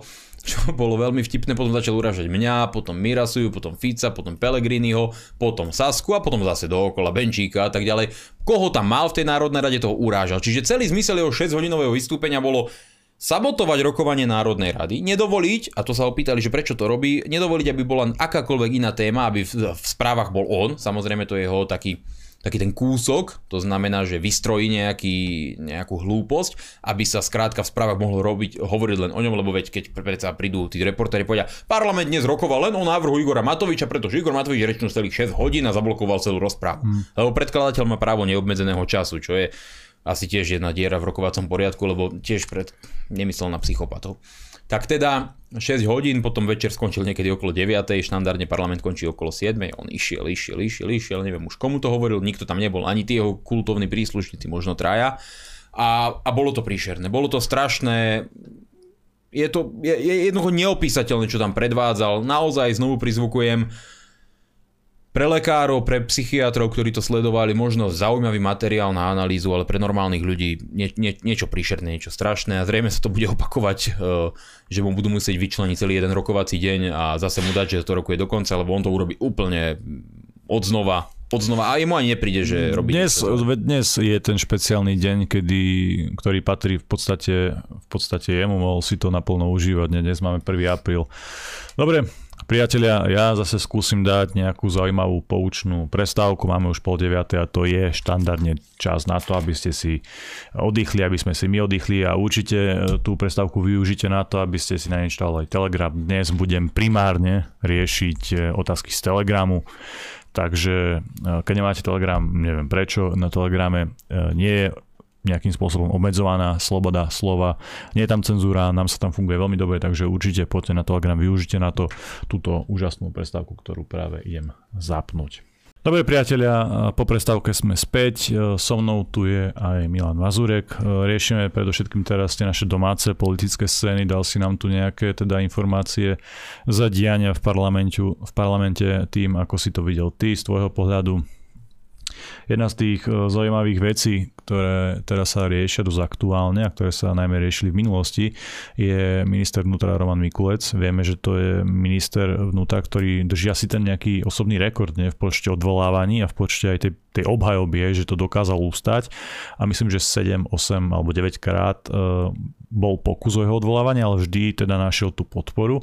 čo bolo veľmi vtipné, potom začal uražať mňa, potom Mirasuju, potom Fica, potom Pelegriniho, potom Sasku a potom zase dookola Benčíka a tak ďalej. Koho tam mal v tej Národnej rade, toho urážal. Čiže celý zmysel jeho 6-hodinového vystúpenia bolo sabotovať rokovanie Národnej rady, nedovoliť, a to sa opýtali, že prečo to robí, nedovoliť, aby bola akákoľvek iná téma, aby v, v správach bol on, samozrejme to je jeho taký taký ten kúsok, to znamená, že vystrojí nejaký, nejakú hlúposť, aby sa skrátka v správach mohlo robiť, hovoriť len o ňom, lebo veď keď predsa prídu tí reportéri povedia, parlament dnes rokoval len o návrhu Igora Matoviča, pretože Igor Matovič rečnul celých 6 hodín a zablokoval celú rozprávu. Hmm. Lebo predkladateľ má právo neobmedzeného času, čo je asi tiež jedna diera v rokovacom poriadku, lebo tiež pred, nemyslel na psychopatov. Tak teda 6 hodín, potom večer skončil niekedy okolo 9, štandardne parlament končí okolo 7, on išiel, išiel, išiel, išiel, neviem už komu to hovoril, nikto tam nebol, ani tí jeho kultovní príslušníci, možno traja. A, a bolo to príšerné, bolo to strašné, je to je, je jednoducho neopísateľné, čo tam predvádzal, naozaj znovu prizvukujem, pre lekárov, pre psychiatrov, ktorí to sledovali, možno zaujímavý materiál na analýzu, ale pre normálnych ľudí nie, nie, niečo príšerné, niečo strašné a zrejme sa to bude opakovať, eh, že mu budú musieť vyčleniť celý jeden rokovací deň a zase mu dať, že to rokuje do konca, lebo on to urobí úplne odznova, odznova a jemu ani nepríde, že robí dnes, dnes je ten špeciálny deň, kedy, ktorý patrí v podstate, v podstate jemu, mohol si to naplno užívať. Dnes máme 1. apríl. Dobre, Priatelia, ja zase skúsim dať nejakú zaujímavú poučnú prestávku. Máme už pol deviate a to je štandardne čas na to, aby ste si oddychli, aby sme si my oddychli a určite e, tú prestávku využite na to, aby ste si nainštalovali Telegram. Dnes budem primárne riešiť e, otázky z Telegramu. Takže e, keď nemáte Telegram, neviem prečo, na Telegrame nie je nejakým spôsobom obmedzovaná sloboda slova, nie je tam cenzúra, nám sa tam funguje veľmi dobre, takže určite poďte na Telegram, využite na to túto úžasnú prestávku, ktorú práve idem zapnúť. Dobre priatelia, po prestávke sme späť. So mnou tu je aj Milan Mazurek. Riešime predovšetkým teraz tie naše domáce politické scény. Dal si nám tu nejaké teda informácie za diania v, v parlamente tým, ako si to videl ty z tvojho pohľadu Jedna z tých e, zaujímavých vecí, ktoré teraz sa riešia dosť aktuálne a ktoré sa najmä riešili v minulosti, je minister vnútra Roman Mikulec. Vieme, že to je minister vnútra, ktorý drží asi ten nejaký osobný rekord nie, v počte odvolávaní a v počte aj tej, tej obhajoby, že to dokázal ustať. A myslím, že 7, 8 alebo 9 krát e, bol pokus o jeho odvolávanie, ale vždy teda našiel tú podporu.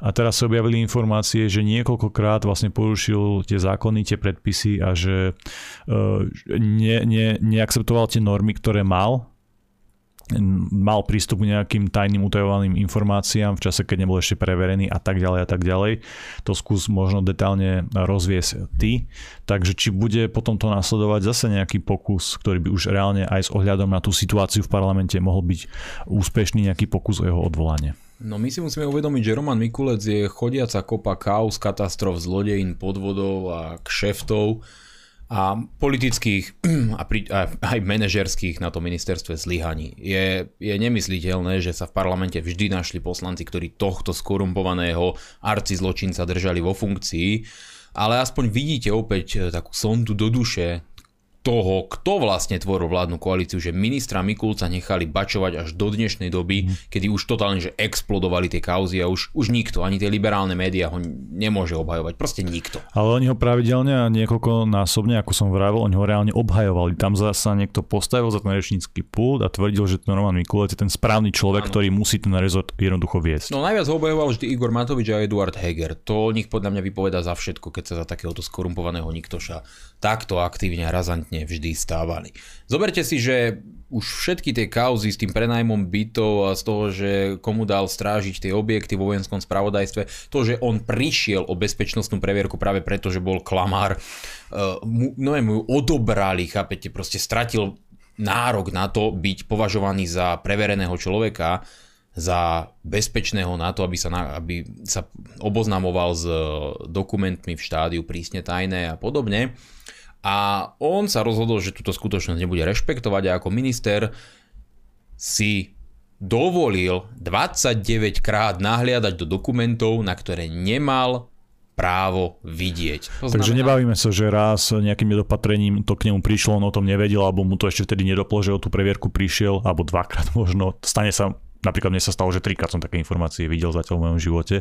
A teraz sa objavili informácie, že niekoľkokrát vlastne porušil tie zákony, tie predpisy a že uh, ne, ne, neakceptoval tie normy, ktoré mal mal prístup k nejakým tajným utajovaným informáciám v čase, keď nebol ešte preverený a tak ďalej a tak ďalej. To skús možno detálne rozviesť ty. Takže či bude potom to nasledovať zase nejaký pokus, ktorý by už reálne aj s ohľadom na tú situáciu v parlamente mohol byť úspešný nejaký pokus o jeho odvolanie. No my si musíme uvedomiť, že Roman Mikulec je chodiaca kopa kaos, katastrof, zlodejín, podvodov a kšeftov a politických a, pri, a aj manažerských na to ministerstve zlyhaní. Je, je nemysliteľné, že sa v parlamente vždy našli poslanci, ktorí tohto skorumpovaného arci zločinca držali vo funkcii, ale aspoň vidíte opäť takú sondu do duše toho, kto vlastne tvoril vládnu koalíciu, že ministra Mikulca nechali bačovať až do dnešnej doby, mm. kedy už totálne že explodovali tie kauzy a už, už nikto, ani tie liberálne médiá ho nemôže obhajovať. Proste nikto. Ale oni ho pravidelne a niekoľko násobne, ako som vravel, oni ho reálne obhajovali. Tam sa niekto postavil za ten rečnícky pult a tvrdil, že ten Roman Mikulec je ten správny človek, ano. ktorý musí ten rezort jednoducho viesť. No najviac ho obhajoval vždy Igor Matovič a Eduard Heger. To nich podľa mňa vypoveda za všetko, keď sa za takéhoto skorumpovaného niktoša takto aktívne a razantne vždy stávali. Zoberte si, že už všetky tie kauzy s tým prenajmom bytov a z toho, že komu dal strážiť tie objekty vo vojenskom spravodajstve, to, že on prišiel o bezpečnostnú previerku práve preto, že bol klamár, uh, no mu odobrali, chápete, proste stratil nárok na to byť považovaný za prevereného človeka, za bezpečného na to, aby sa, na, aby sa oboznamoval s dokumentmi v štádiu prísne tajné a podobne. A on sa rozhodol, že túto skutočnosť nebude rešpektovať a ako minister si dovolil 29 krát nahliadať do dokumentov, na ktoré nemal právo vidieť. To Takže znamená... nebavíme sa, že raz nejakým nedopatrením to k nemu prišlo, on o tom nevedel, alebo mu to ešte vtedy nedoplo, že o tú previerku prišiel, alebo dvakrát možno. Stane sa Napríklad mne sa stalo, že trikrát som také informácie videl zatiaľ v mojom živote,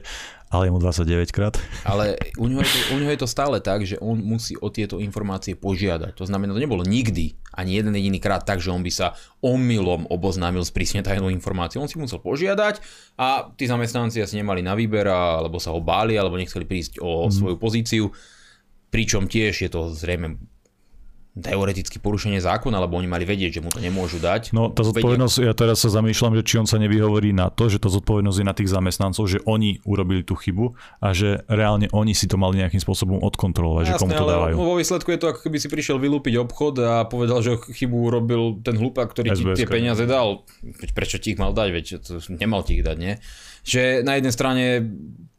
ale je mu 29 krát. Ale u neho, je to, u neho je to stále tak, že on musí o tieto informácie požiadať. To znamená, to nebolo nikdy, ani jeden jediný krát tak, že on by sa omylom oboznámil s prísne tajnou informáciou. On si musel požiadať a tí zamestnanci asi nemali na výber, alebo sa ho báli, alebo nechceli prísť o mm. svoju pozíciu. Pričom tiež je to zrejme teoreticky porušenie zákona, lebo oni mali vedieť, že mu to nemôžu dať. No tá zodpovednosť, ja teraz sa zamýšľam, že či on sa nevyhovorí na to, že to zodpovednosť je na tých zamestnancov, že oni urobili tú chybu a že reálne oni si to mali nejakým spôsobom odkontrolovať, Jasné, že komu to dávajú. vo výsledku je to ako keby si prišiel vylúpiť obchod a povedal, že chybu urobil ten hlupák, ktorý SBS, ti tie peniaze dal. Prečo ti ich mal dať, veď to nemal ti ich dať, nie? Že na jednej strane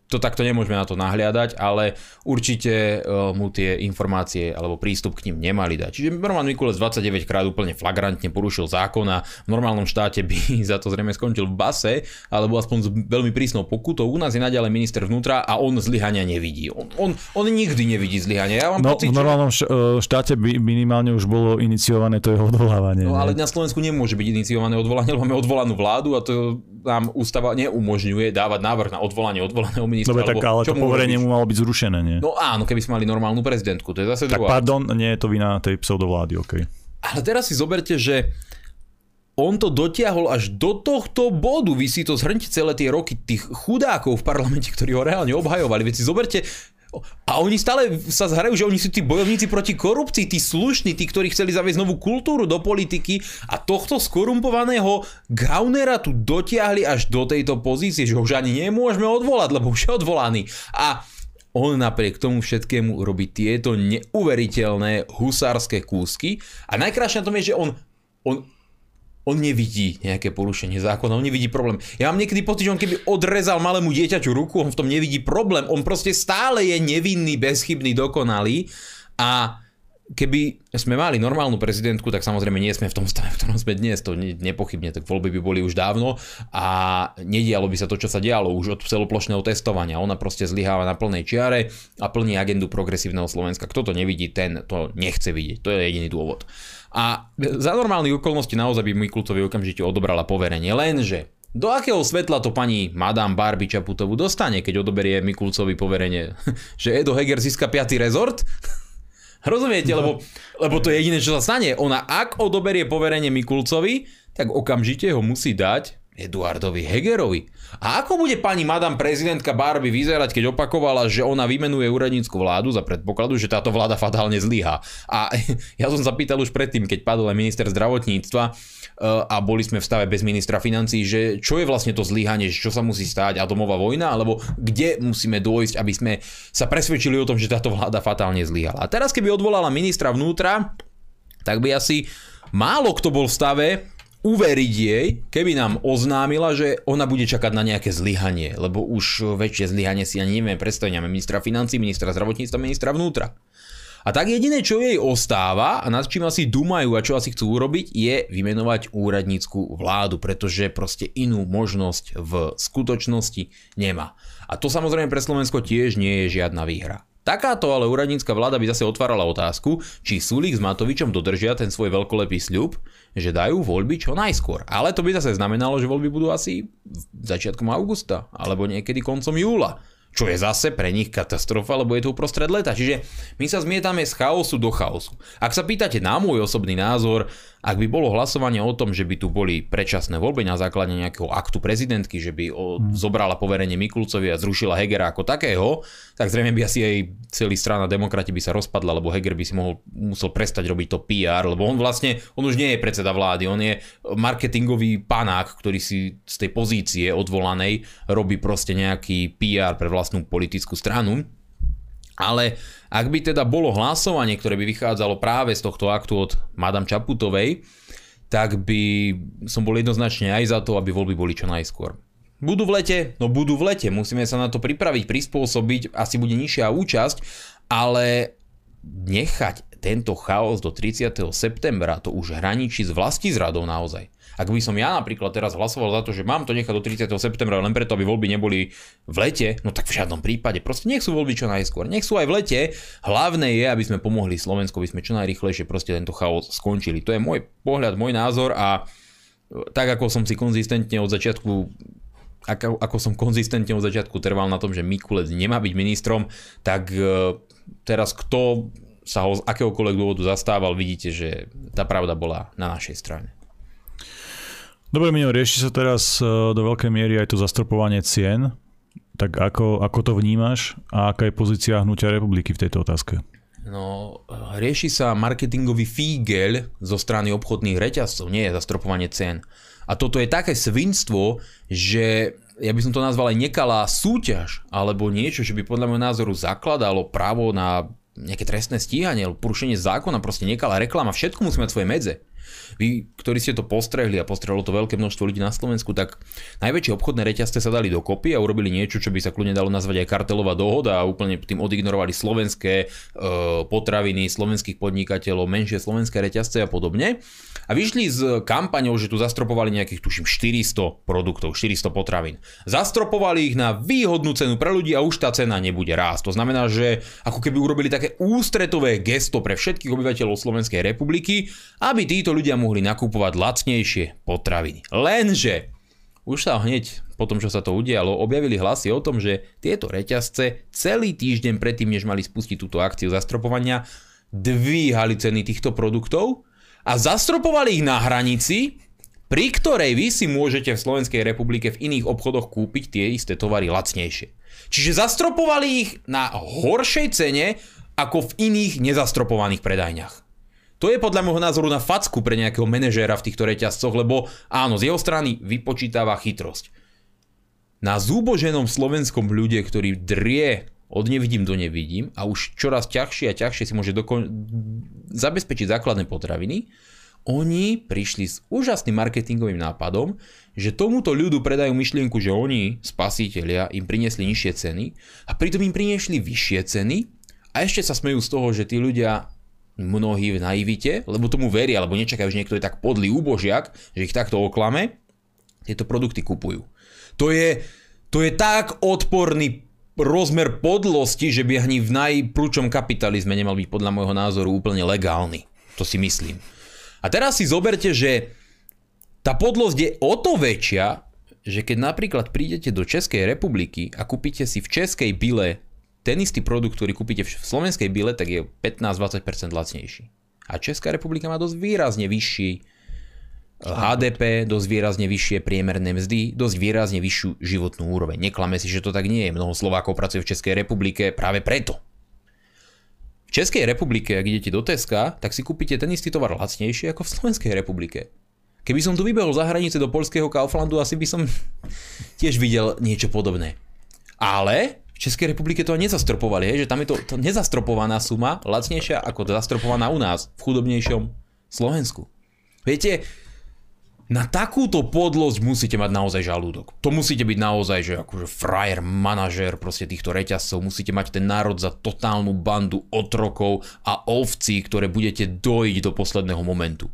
to takto nemôžeme na to nahliadať, ale určite uh, mu tie informácie alebo prístup k ním nemali dať. Čiže Roman Mikulec 29 krát úplne flagrantne porušil zákon a v normálnom štáte by za to zrejme skončil v base, alebo aspoň s veľmi prísnou pokutou. U nás je naďalej minister vnútra a on zlyhania nevidí. On, on, on nikdy nevidí zlyhania. Ja mám no, pocit, v normálnom. E, štáte by minimálne už bolo iniciované to jeho odvolávanie. No ale na Slovensku nemôže byť iniciované odvolanie, lebo máme odvolanú vládu a to nám ústava neumožňuje dávať návrh na odvolanie odvolaného ministra. Dobre, tak ale to poverenie mu malo byť zrušené, nie? No áno, keby sme mali normálnu prezidentku, to je zase tak druhá. pardon, nie je to vina tej pseudovlády, OK. Ale teraz si zoberte, že on to dotiahol až do tohto bodu. Vy si to zhrňte celé tie roky tých chudákov v parlamente, ktorí ho reálne obhajovali. Veď si zoberte, a oni stále sa zhrajú, že oni sú tí bojovníci proti korupcii, tí slušní, tí, ktorí chceli zaviesť novú kultúru do politiky a tohto skorumpovaného Gaunera tu dotiahli až do tejto pozície, že ho už ani nemôžeme odvolať, lebo už je odvolaný. A on napriek tomu všetkému robí tieto neuveriteľné husárske kúsky a najkrajšie na tom je, že on, on on nevidí nejaké porušenie zákona, on nevidí problém. Ja mám niekedy pocit, že on keby odrezal malému dieťaťu ruku, on v tom nevidí problém. On proste stále je nevinný, bezchybný, dokonalý a keby sme mali normálnu prezidentku, tak samozrejme nie sme v tom stave, v ktorom sme dnes, to nepochybne, tak voľby by boli už dávno a nedialo by sa to, čo sa dialo už od celoplošného testovania. Ona proste zlyháva na plnej čiare a plní agendu progresívneho Slovenska. Kto to nevidí, ten to nechce vidieť. To je jediný dôvod. A za normálnych okolností naozaj by Mikulcovi okamžite odobrala poverenie. Lenže do akého svetla to pani Madame Barbie Čaputovu dostane, keď odoberie Mikulcovi poverenie? Že Edo Heger získa 5. rezort? Rozumiete, no. lebo, lebo to je jediné, čo sa stane. Ona ak odoberie poverenie Mikulcovi, tak okamžite ho musí dať Eduardovi Hegerovi. A ako bude pani madam prezidentka Barbie vyzerať, keď opakovala, že ona vymenuje úradnícku vládu za predpokladu, že táto vláda fatálne zlyhá. A ja som sa pýtal už predtým, keď padol aj minister zdravotníctva eh, a boli sme v stave bez ministra financí, že čo je vlastne to zlyhanie, čo sa musí stáť atomová vojna, alebo kde musíme dôjsť, aby sme sa presvedčili o tom, že táto vláda fatálne zlyhala. A teraz keby odvolala ministra vnútra, tak by asi málo kto bol v stave uveriť jej, keby nám oznámila, že ona bude čakať na nejaké zlyhanie, lebo už väčšie zlyhanie si ani nevieme predstaviť. Ministra financí, ministra zdravotníctva, ministra vnútra. A tak jediné, čo jej ostáva a nad čím asi dumajú a čo asi chcú urobiť, je vymenovať úradnícku vládu, pretože proste inú možnosť v skutočnosti nemá. A to samozrejme pre Slovensko tiež nie je žiadna výhra. Takáto ale úradnícka vláda by zase otvárala otázku, či Sulík s Matovičom dodržia ten svoj veľkolepý sľub, že dajú voľby čo najskôr. Ale to by zase znamenalo, že voľby budú asi začiatkom augusta alebo niekedy koncom júla čo je zase pre nich katastrofa, lebo je to uprostred leta. Čiže my sa zmietame z chaosu do chaosu. Ak sa pýtate na môj osobný názor, ak by bolo hlasovanie o tom, že by tu boli predčasné voľby na základe nejakého aktu prezidentky, že by o, hmm. zobrala poverenie Mikulcovi a zrušila Hegera ako takého, tak zrejme by asi aj celý strana demokrati by sa rozpadla, lebo Heger by si mohol, musel prestať robiť to PR, lebo on vlastne, on už nie je predseda vlády, on je marketingový panák, ktorý si z tej pozície odvolanej robí proste nejaký PR pre vlastnú politickú stranu. Ale ak by teda bolo hlasovanie, ktoré by vychádzalo práve z tohto aktu od Madame Čaputovej, tak by som bol jednoznačne aj za to, aby voľby boli čo najskôr. Budú v lete? No budú v lete, musíme sa na to pripraviť, prispôsobiť, asi bude nižšia účasť, ale nechať tento chaos do 30. septembra, to už hraničí s vlastí zradou naozaj. Ak by som ja napríklad teraz hlasoval za to, že mám to nechať do 30. septembra len preto, aby voľby neboli v lete, no tak v žiadnom prípade. Proste nech sú voľby čo najskôr. Nech sú aj v lete. Hlavné je, aby sme pomohli Slovensku, aby sme čo najrychlejšie proste tento chaos skončili. To je môj pohľad, môj názor a tak ako som si konzistentne od začiatku ako, ako som konzistentne od začiatku trval na tom, že Mikulec nemá byť ministrom, tak e, teraz kto sa ho z akéhokoľvek dôvodu zastával, vidíte, že tá pravda bola na našej strane. Dobre, Mino, rieši sa teraz e, do veľkej miery aj to zastropovanie cien. Tak ako, ako to vnímaš a aká je pozícia hnutia republiky v tejto otázke? No, rieši sa marketingový fígel zo strany obchodných reťazcov, nie je zastropovanie cien. A toto je také svinstvo, že ja by som to nazval aj nekalá súťaž, alebo niečo, že by podľa môjho názoru zakladalo právo na nejaké trestné stíhanie, alebo porušenie zákona, proste nekalá reklama, všetko musí mať svoje medze. Vy, ktorí ste to postrehli a postrehlo to veľké množstvo ľudí na Slovensku, tak najväčšie obchodné reťazce sa dali dokopy a urobili niečo, čo by sa kľudne dalo nazvať aj kartelová dohoda a úplne tým odignorovali slovenské e, potraviny, slovenských podnikateľov, menšie slovenské reťazce a podobne. A vyšli s kampaňou, že tu zastropovali nejakých, tuším, 400 produktov, 400 potravín. Zastropovali ich na výhodnú cenu pre ľudí a už tá cena nebude rásť. To znamená, že ako keby urobili také ústretové gesto pre všetkých obyvateľov Slovenskej republiky, aby títo ľudia mohli nakupovať lacnejšie potraviny. Lenže už sa hneď po tom, čo sa to udialo, objavili hlasy o tom, že tieto reťazce celý týždeň predtým, než mali spustiť túto akciu zastropovania, dvíhali ceny týchto produktov a zastropovali ich na hranici, pri ktorej vy si môžete v Slovenskej republike v iných obchodoch kúpiť tie isté tovary lacnejšie. Čiže zastropovali ich na horšej cene ako v iných nezastropovaných predajniach. To je podľa môjho názoru na facku pre nejakého manažéra v týchto reťazcoch, lebo áno, z jeho strany vypočítava chytrosť. Na zúboženom slovenskom ľude, ktorý drie od nevidím do nevidím a už čoraz ťažšie a ťažšie si môže dokon- zabezpečiť základné potraviny, oni prišli s úžasným marketingovým nápadom, že tomuto ľudu predajú myšlienku, že oni, spasitelia, im priniesli nižšie ceny a pritom im priniesli vyššie ceny a ešte sa smejú z toho, že tí ľudia mnohí v naivite, lebo tomu veria, alebo nečakajú, že niekto je tak podlý úbožiak, že ich takto oklame, tieto produkty kupujú. To je, to je tak odporný rozmer podlosti, že by ani v najprúčom kapitalizme nemal byť podľa môjho názoru úplne legálny. To si myslím. A teraz si zoberte, že tá podlosť je o to väčšia, že keď napríklad prídete do Českej republiky a kúpite si v Českej bile ten istý produkt, ktorý kúpite v slovenskej bile, tak je 15-20% lacnejší. A Česká republika má dosť výrazne vyšší HDP, eh, dosť výrazne vyššie priemerné mzdy, dosť výrazne vyššiu životnú úroveň. Neklame si, že to tak nie je. Mnoho Slovákov pracuje v Českej republike práve preto. V Českej republike, ak idete do Teska, tak si kúpite ten istý tovar lacnejšie ako v Slovenskej republike. Keby som tu vybehol za hranice do polského Kauflandu, asi by som tiež videl niečo podobné. Ale v Českej republike to nezastropovali, hej, že tam je to, to nezastropovaná suma, lacnejšia ako zastropovaná u nás, v chudobnejšom Slovensku. Viete, na takúto podlosť musíte mať naozaj žalúdok. To musíte byť naozaj, že akože frajer, manažér proste týchto reťazcov. Musíte mať ten národ za totálnu bandu otrokov a ovcí, ktoré budete dojiť do posledného momentu.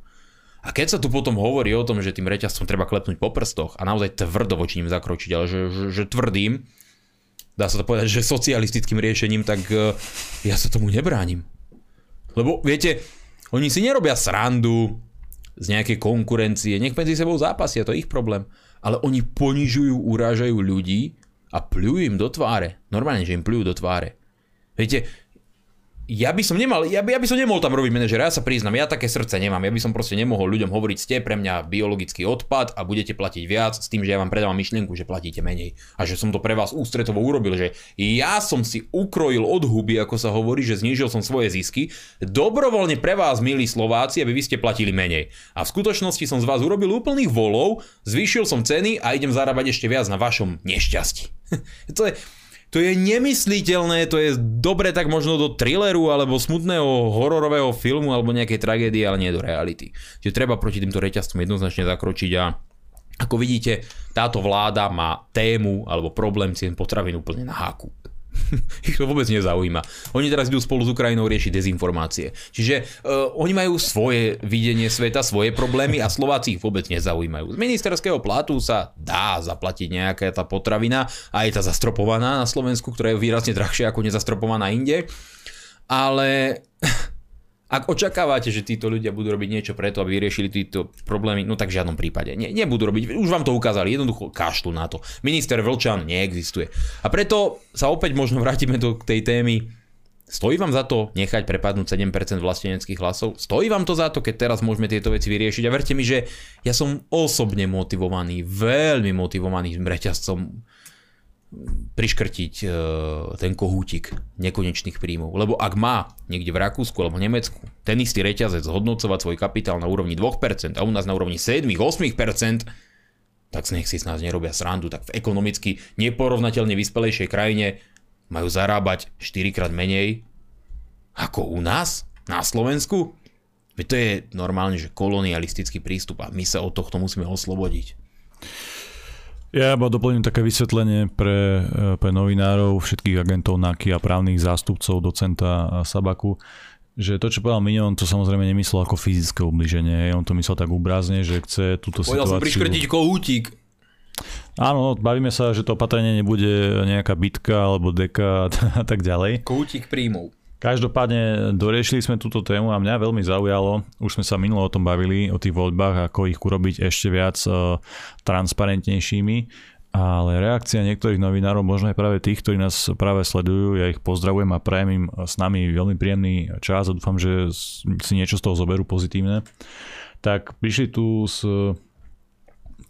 A keď sa tu potom hovorí o tom, že tým reťazcom treba klepnúť po prstoch a naozaj tvrdo voči ním zakročiť, ale že, že, že tvrdým, dá sa to povedať, že socialistickým riešením, tak uh, ja sa tomu nebránim. Lebo viete, oni si nerobia srandu z nejakej konkurencie, nech medzi sebou zápasia, to je ich problém. Ale oni ponižujú, urážajú ľudí a pľujú im do tváre. Normálne, že im pľujú do tváre. Viete, ja by som nemal, ja by, ja by som nemohol tam robiť manažera, ja sa priznám, ja také srdce nemám, ja by som proste nemohol ľuďom hovoriť, ste pre mňa biologický odpad a budete platiť viac s tým, že ja vám predávam myšlienku, že platíte menej a že som to pre vás ústretovo urobil, že ja som si ukrojil od huby, ako sa hovorí, že znížil som svoje zisky, dobrovoľne pre vás, milí Slováci, aby vy ste platili menej. A v skutočnosti som z vás urobil úplných volov, zvýšil som ceny a idem zarábať ešte viac na vašom nešťastí. to je, to je nemysliteľné, to je dobre tak možno do thrilleru alebo smutného hororového filmu alebo nejakej tragédie, ale nie do reality. Čiže treba proti týmto reťazcom jednoznačne zakročiť a ako vidíte, táto vláda má tému alebo problém cien potravín úplne na háku. ich to vôbec nezaujíma. Oni teraz idú spolu s Ukrajinou riešiť dezinformácie. Čiže uh, oni majú svoje videnie sveta, svoje problémy a Slováci ich vôbec nezaujímajú. Z ministerského platu sa dá zaplatiť nejaká tá potravina a je tá zastropovaná na Slovensku, ktorá je výrazne drahšia ako nezastropovaná inde. Ale ak očakávate, že títo ľudia budú robiť niečo preto, aby vyriešili tieto problémy, no tak v žiadnom prípade. Nie, nebudú robiť, už vám to ukázali, jednoducho kašľú na to. Minister Vlčan neexistuje. A preto sa opäť možno vrátime do tej témy, Stojí vám za to nechať prepadnúť 7% vlasteneckých hlasov? Stojí vám to za to, keď teraz môžeme tieto veci vyriešiť? A verte mi, že ja som osobne motivovaný, veľmi motivovaný reťazcom priškrtiť e, ten kohútik nekonečných príjmov. Lebo ak má niekde v Rakúsku alebo v Nemecku ten istý reťazec zhodnocovať svoj kapitál na úrovni 2% a u nás na úrovni 7-8%, tak nech si s nás nerobia srandu. Tak v ekonomicky neporovnateľne vyspelejšej krajine majú zarábať 4 krát menej ako u nás na Slovensku. Veď to je normálne, že kolonialistický prístup a my sa od tohto musíme oslobodiť. Ja iba doplním také vysvetlenie pre, e, pre novinárov, všetkých agentov NAKY a právnych zástupcov docenta Sabaku, že to, čo povedal Minion, to samozrejme nemyslel ako fyzické ubliženie. On to myslel tak úbrazne, že chce túto Povedal situáciu... Povedal som priškrtiť kohútik. Áno, bavíme sa, že to opatrenie nebude nejaká bitka alebo deka a tak ďalej. Kohútik príjmov. Každopádne doriešili sme túto tému a mňa veľmi zaujalo, už sme sa minulo o tom bavili, o tých voľbách, ako ich urobiť ešte viac uh, transparentnejšími, ale reakcia niektorých novinárov, možno aj práve tých, ktorí nás práve sledujú, ja ich pozdravujem a prajem im s nami veľmi príjemný čas a dúfam, že si niečo z toho zoberú pozitívne, tak prišli tu s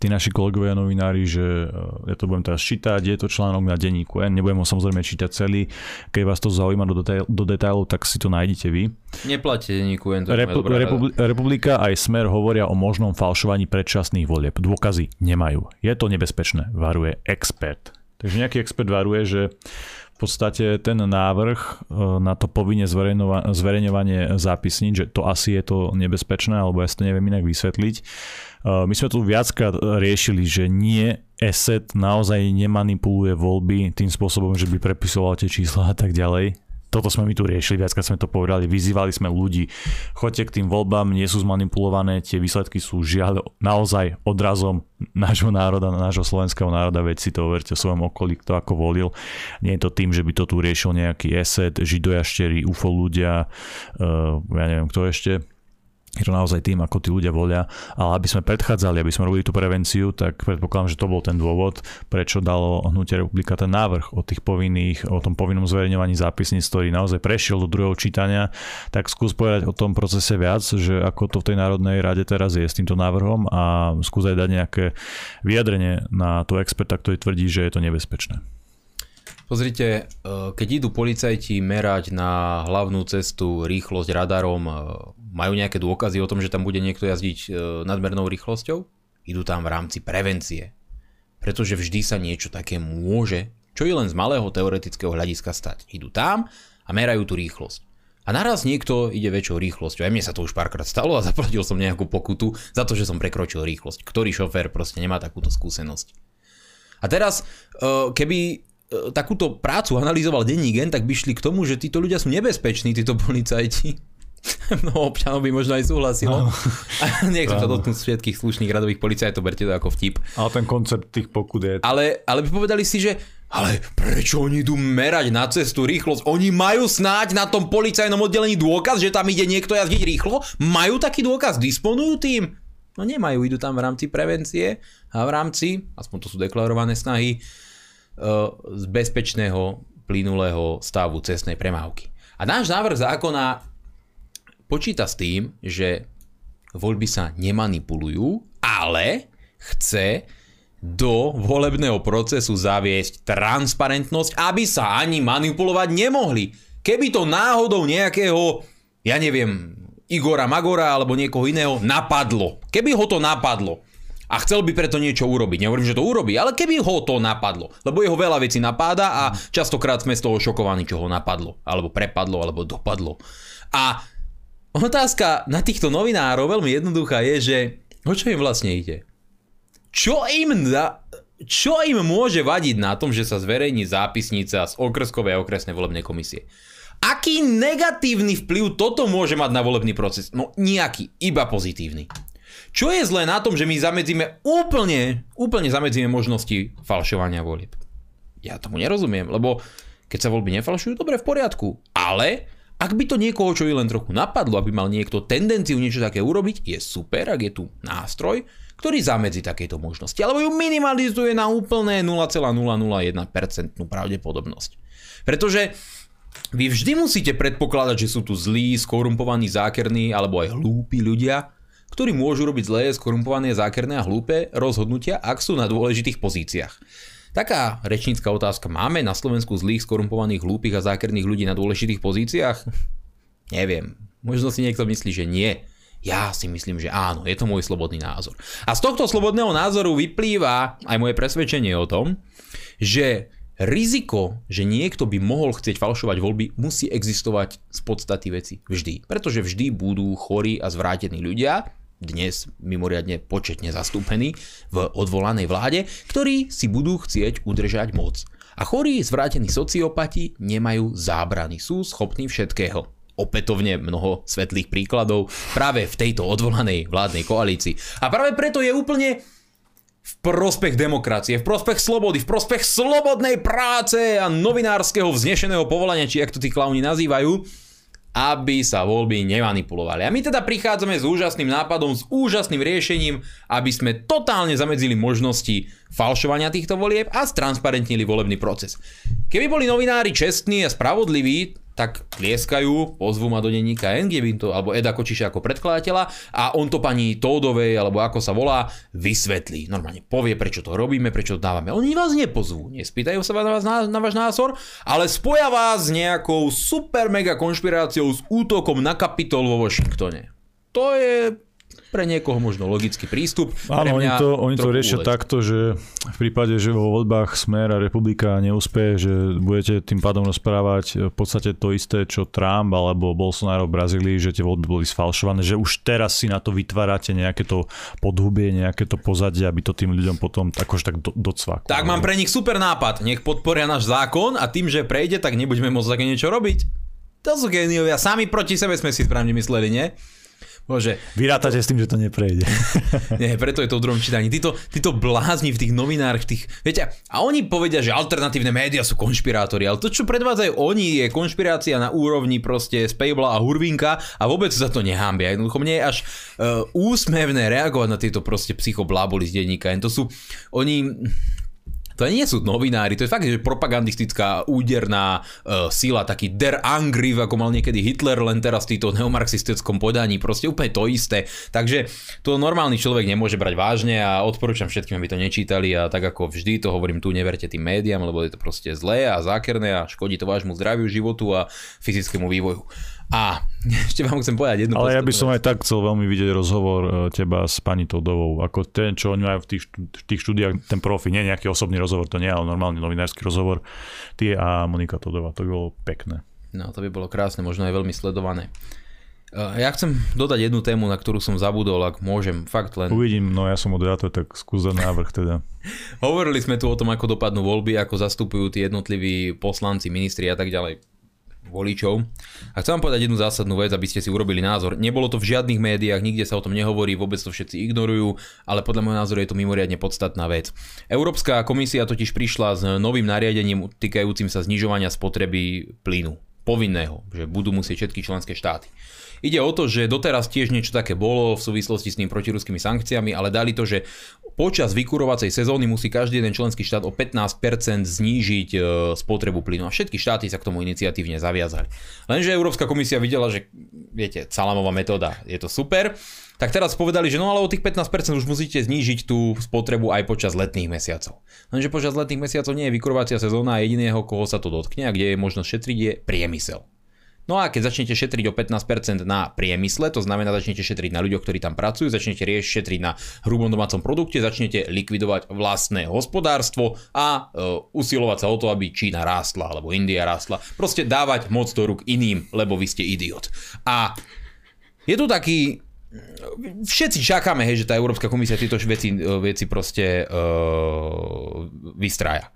tí naši kolegovia novinári, že e, ja to budem teraz čítať, je to článok na denníku N, nebudem ho samozrejme čítať celý, keď vás to zaujíma do, detail, do detailov, tak si to nájdete vy. Neplatíte denníku N. Repu- Repu- Republika aj Smer hovoria o možnom falšovaní predčasných volieb. Dôkazy nemajú. Je to nebezpečné, varuje expert. Takže nejaký expert varuje, že v podstate ten návrh e, na to povinne zverejňovanie zápisníc, že to asi je to nebezpečné, alebo ja si to neviem inak vysvetliť, Eh, my sme tu viackrát riešili, že nie ESET naozaj nemanipuluje voľby tým spôsobom, že by prepisoval tie čísla a tak ďalej. Toto sme my tu riešili, viackrát sme to povedali, vyzývali sme ľudí, choďte k tým voľbám, nie sú zmanipulované, tie výsledky sú žiaľ naozaj odrazom nášho národa, nášho slovenského národa, veď si to overte v svojom okolí, kto ako volil. Nie je to tým, že by to tu riešil nejaký ESET, židojašteri, UFO ľudia, uh, ja neviem kto ešte, je to naozaj tým, ako tí ľudia volia, ale aby sme predchádzali, aby sme robili tú prevenciu, tak predpokladám, že to bol ten dôvod, prečo dalo Hnutie republika ten návrh o tých povinných, o tom povinnom zverejňovaní zápisníc, ktorý naozaj prešiel do druhého čítania, tak skús povedať o tom procese viac, že ako to v tej Národnej rade teraz je s týmto návrhom a skús aj dať nejaké vyjadrenie na toho experta, ktorý tvrdí, že je to nebezpečné. Pozrite, e, keď idú policajti merať na hlavnú cestu rýchlosť radarom, e, majú nejaké dôkazy o tom, že tam bude niekto jazdiť e, nadmernou rýchlosťou? Idú tam v rámci prevencie. Pretože vždy sa niečo také môže, čo je len z malého teoretického hľadiska stať. Idú tam a merajú tú rýchlosť. A naraz niekto ide väčšou rýchlosťou. Aj mne sa to už párkrát stalo a zaplatil som nejakú pokutu za to, že som prekročil rýchlosť. Ktorý šofér proste nemá takúto skúsenosť. A teraz, keby E, takúto prácu analyzoval denní gen, tak by šli k tomu, že títo ľudia sú nebezpeční, títo policajti. No občanov by možno aj súhlasilo. No. Nechcem sa dotknúť všetkých slušných radových policajtov, berte to ako vtip. Ale ten koncept tých pokut je... Ale, ale by povedali si, že Ale prečo oni idú merať na cestu rýchlosť? Oni majú snáď na tom policajnom oddelení dôkaz, že tam ide niekto jazdiť rýchlo? Majú taký dôkaz? Disponujú tým? No nemajú, idú tam v rámci prevencie a v rámci, aspoň to sú deklarované snahy, e, z bezpečného, plynulého stavu cestnej premávky. A náš návrh zákona počíta s tým, že voľby sa nemanipulujú, ale chce do volebného procesu zaviesť transparentnosť, aby sa ani manipulovať nemohli. Keby to náhodou nejakého, ja neviem, Igora Magora alebo niekoho iného napadlo. Keby ho to napadlo a chcel by preto niečo urobiť. Nehovorím, že to urobí, ale keby ho to napadlo, lebo jeho veľa vecí napáda a častokrát sme z toho šokovaní, čo ho napadlo, alebo prepadlo, alebo dopadlo. A otázka na týchto novinárov veľmi jednoduchá je, že o čo im vlastne ide? Čo im da, čo im môže vadiť na tom, že sa zverejní zápisnica z okrskovej a okresnej volebnej komisie? Aký negatívny vplyv toto môže mať na volebný proces? No nejaký, iba pozitívny. Čo je zlé na tom, že my zamedzíme úplne, úplne zamedzíme možnosti falšovania volieb? Ja tomu nerozumiem, lebo keď sa voľby nefalšujú, dobre, v poriadku. Ale ak by to niekoho, čo i len trochu napadlo, aby mal niekto tendenciu niečo také urobiť, je super, ak je tu nástroj, ktorý zamedzi takejto možnosti, alebo ju minimalizuje na úplné 0,001% pravdepodobnosť. Pretože vy vždy musíte predpokladať, že sú tu zlí, skorumpovaní, zákerní alebo aj hlúpi ľudia, ktorí môžu robiť zlé, skorumpované, zákerné a hlúpe rozhodnutia, ak sú na dôležitých pozíciách. Taká rečnícka otázka. Máme na Slovensku zlých, skorumpovaných, hlúpych a zákerných ľudí na dôležitých pozíciách? Neviem. Možno si niekto myslí, že nie. Ja si myslím, že áno, je to môj slobodný názor. A z tohto slobodného názoru vyplýva aj moje presvedčenie o tom, že riziko, že niekto by mohol chcieť falšovať voľby, musí existovať z podstaty veci vždy. Pretože vždy budú chorí a zvrátení ľudia, dnes mimoriadne početne zastúpení v odvolanej vláde, ktorí si budú chcieť udržať moc. A chorí zvrátení sociopati nemajú zábrany, sú schopní všetkého opätovne mnoho svetlých príkladov práve v tejto odvolanej vládnej koalícii. A práve preto je úplne v prospech demokracie, v prospech slobody, v prospech slobodnej práce a novinárskeho vznešeného povolania, či ak to tí klauni nazývajú, aby sa voľby nemanipulovali. A my teda prichádzame s úžasným nápadom, s úžasným riešením, aby sme totálne zamedzili možnosti falšovania týchto volieb a stransparentnili volebný proces. Keby boli novinári čestní a spravodliví, tak tlieskajú, pozvú ma do denníka N, kde to, alebo Eda Kočiša ako predkladateľa a on to pani Tódovej, alebo ako sa volá, vysvetlí. Normálne povie, prečo to robíme, prečo to dávame. Oni vás nepozvú, nespýtajú sa na, vás, na, na váš názor, ale spoja vás s nejakou super mega konšpiráciou s útokom na kapitol vo Washingtone. To je pre niekoho možno logický prístup. Áno, oni to, oni to riešia ulež. takto, že v prípade, že vo voľbách Smer a Republika neúspeje, že budete tým pádom rozprávať v podstate to isté, čo Trump alebo Bolsonaro v Brazílii, že tie voľby boli sfalšované, že už teraz si na to vytvárate nejaké to podhubie, nejaké to pozadie, aby to tým ľuďom potom akože tak do, docvaklo. Tak mám pre nich super nápad. Nech podporia náš zákon a tým, že prejde, tak nebudeme môcť také niečo robiť. To sú géniovia. Sami proti sebe sme si správne mysleli, nie? Bože. Vyrátate to... s tým, že to neprejde. Nie, preto je to v druhom čítaní. Títo, títo blázni v tých novinárach, tých, viete, a oni povedia, že alternatívne médiá sú konšpirátori, ale to, čo predvádzajú oni, je konšpirácia na úrovni proste Spejbla a Hurvinka a vôbec za to nehámbia. Jednoducho mne je až uh, úsmevné reagovať na tieto proste psychobláboli z denníka. To sú, oni, to nie sú novinári, to je fakt, že propagandistická úderná uh, sila, taký der Angriff, ako mal niekedy Hitler, len teraz v týto neomarxistickom podaní, proste úplne to isté. Takže to normálny človek nemôže brať vážne a odporúčam všetkým, aby to nečítali a tak ako vždy to hovorím tu, neverte tým médiám, lebo je to proste zlé a zákerné a škodí to vášmu zdraviu, životu a fyzickému vývoju. A ešte vám chcem povedať jednu Ale ja by som aj tak chcel veľmi vidieť rozhovor e, teba s pani Todovou, ako ten, čo oni majú v tých, v tých štúdiách, ten profi, nie nejaký osobný rozhovor, to nie, ale normálny novinársky rozhovor. Ty a Monika Todová, to by bolo pekné. No, to by bolo krásne, možno aj veľmi sledované. E, ja chcem dodať jednu tému, na ktorú som zabudol, ak môžem, fakt len... Uvidím, no ja som moderátor, tak skús návrh teda. Hovorili sme tu o tom, ako dopadnú voľby, ako zastupujú tí jednotliví poslanci, ministri a tak ďalej voličov. A chcem vám povedať jednu zásadnú vec, aby ste si urobili názor. Nebolo to v žiadnych médiách, nikde sa o tom nehovorí, vôbec to všetci ignorujú, ale podľa môjho názoru je to mimoriadne podstatná vec. Európska komisia totiž prišla s novým nariadením týkajúcim sa znižovania spotreby plynu. Povinného, že budú musieť všetky členské štáty. Ide o to, že doteraz tiež niečo také bolo v súvislosti s tým protiruskými sankciami, ale dali to, že počas vykurovacej sezóny musí každý jeden členský štát o 15% znížiť e, spotrebu plynu. A všetky štáty sa k tomu iniciatívne zaviazali. Lenže Európska komisia videla, že viete, salamová metóda, je to super, tak teraz povedali, že no ale o tých 15% už musíte znížiť tú spotrebu aj počas letných mesiacov. Lenže počas letných mesiacov nie je vykurovacia sezóna a jediného, koho sa to dotkne a kde je možnosť šetriť, je priemysel. No a keď začnete šetriť o 15% na priemysle, to znamená začnete šetriť na ľuďoch, ktorí tam pracujú, začnete riešiť šetriť na hrubom domácom produkte, začnete likvidovať vlastné hospodárstvo a e, usilovať sa o to, aby Čína rástla alebo India rástla. Proste dávať moc do rúk iným, lebo vy ste idiot. A je tu taký všetci čakáme, hej, že tá Európska komisia tieto veci, e, veci proste uh, vystrája.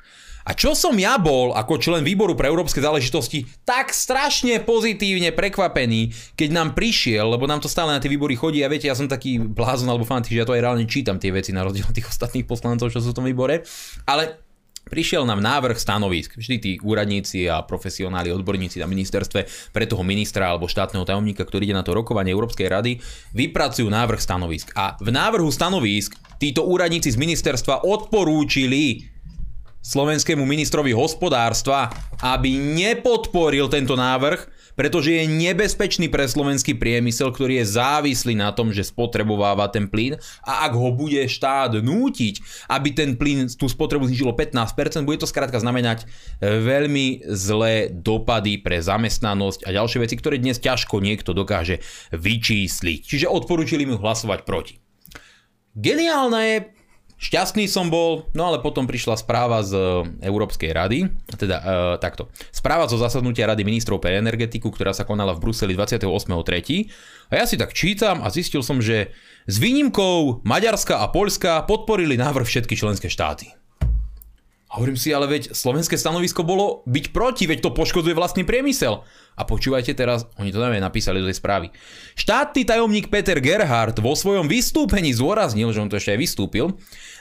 A čo som ja bol ako člen výboru pre európske záležitosti tak strašne pozitívne prekvapený, keď nám prišiel, lebo nám to stále na tie výbory chodí a viete, ja som taký blázon alebo fantik, že ja to aj reálne čítam tie veci na rozdiel od tých ostatných poslancov, čo sú v tom výbore, ale Prišiel nám návrh stanovisk. Vždy tí úradníci a profesionáli, odborníci na ministerstve pre toho ministra alebo štátneho tajomníka, ktorý ide na to rokovanie Európskej rady, vypracujú návrh stanovisk. A v návrhu stanovisk títo úradníci z ministerstva odporúčili slovenskému ministrovi hospodárstva, aby nepodporil tento návrh, pretože je nebezpečný pre slovenský priemysel, ktorý je závislý na tom, že spotrebováva ten plyn a ak ho bude štát nútiť, aby ten plyn tú spotrebu znižilo 15%, bude to skrátka znamenať veľmi zlé dopady pre zamestnanosť a ďalšie veci, ktoré dnes ťažko niekto dokáže vyčísliť. Čiže odporúčili mu hlasovať proti. Geniálne je Šťastný som bol, no ale potom prišla správa z e, Európskej rady, teda e, takto. Správa zo zasadnutia Rady ministrov pre energetiku, ktorá sa konala v Bruseli 28.3. A ja si tak čítam a zistil som, že s výnimkou Maďarska a Poľska podporili návrh všetky členské štáty. A hovorím si, ale veď slovenské stanovisko bolo byť proti, veď to poškodzuje vlastný priemysel. A počúvajte teraz, oni to najmä napísali do tej správy. Štátny tajomník Peter Gerhardt vo svojom vystúpení zdôraznil, že on to ešte aj vystúpil,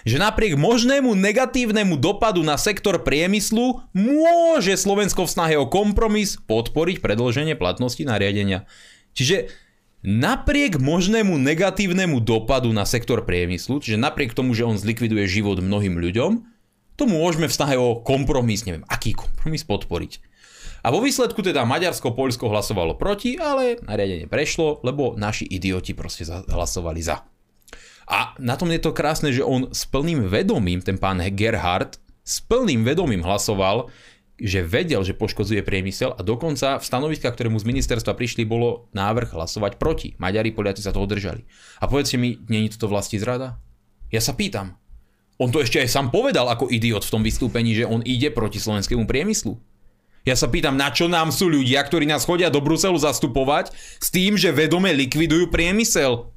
že napriek možnému negatívnemu dopadu na sektor priemyslu môže Slovensko v snahe o kompromis podporiť predlženie platnosti nariadenia. Čiže napriek možnému negatívnemu dopadu na sektor priemyslu, čiže napriek tomu, že on zlikviduje život mnohým ľuďom, to môžeme v snahe o kompromis, neviem, aký kompromis podporiť. A vo výsledku teda Maďarsko, Poľsko hlasovalo proti, ale nariadenie prešlo, lebo naši idioti proste hlasovali za. A na tom je to krásne, že on s plným vedomím, ten pán Gerhard, s plným vedomím hlasoval, že vedel, že poškodzuje priemysel a dokonca v stanoviskách, ktoré mu z ministerstva prišli, bolo návrh hlasovať proti. Maďari, Poliaci sa toho držali. A povedzte mi, je toto vlasti zrada? Ja sa pýtam, on to ešte aj sám povedal ako idiot v tom vystúpení, že on ide proti slovenskému priemyslu. Ja sa pýtam, na čo nám sú ľudia, ktorí nás chodia do Bruselu zastupovať s tým, že vedome likvidujú priemysel,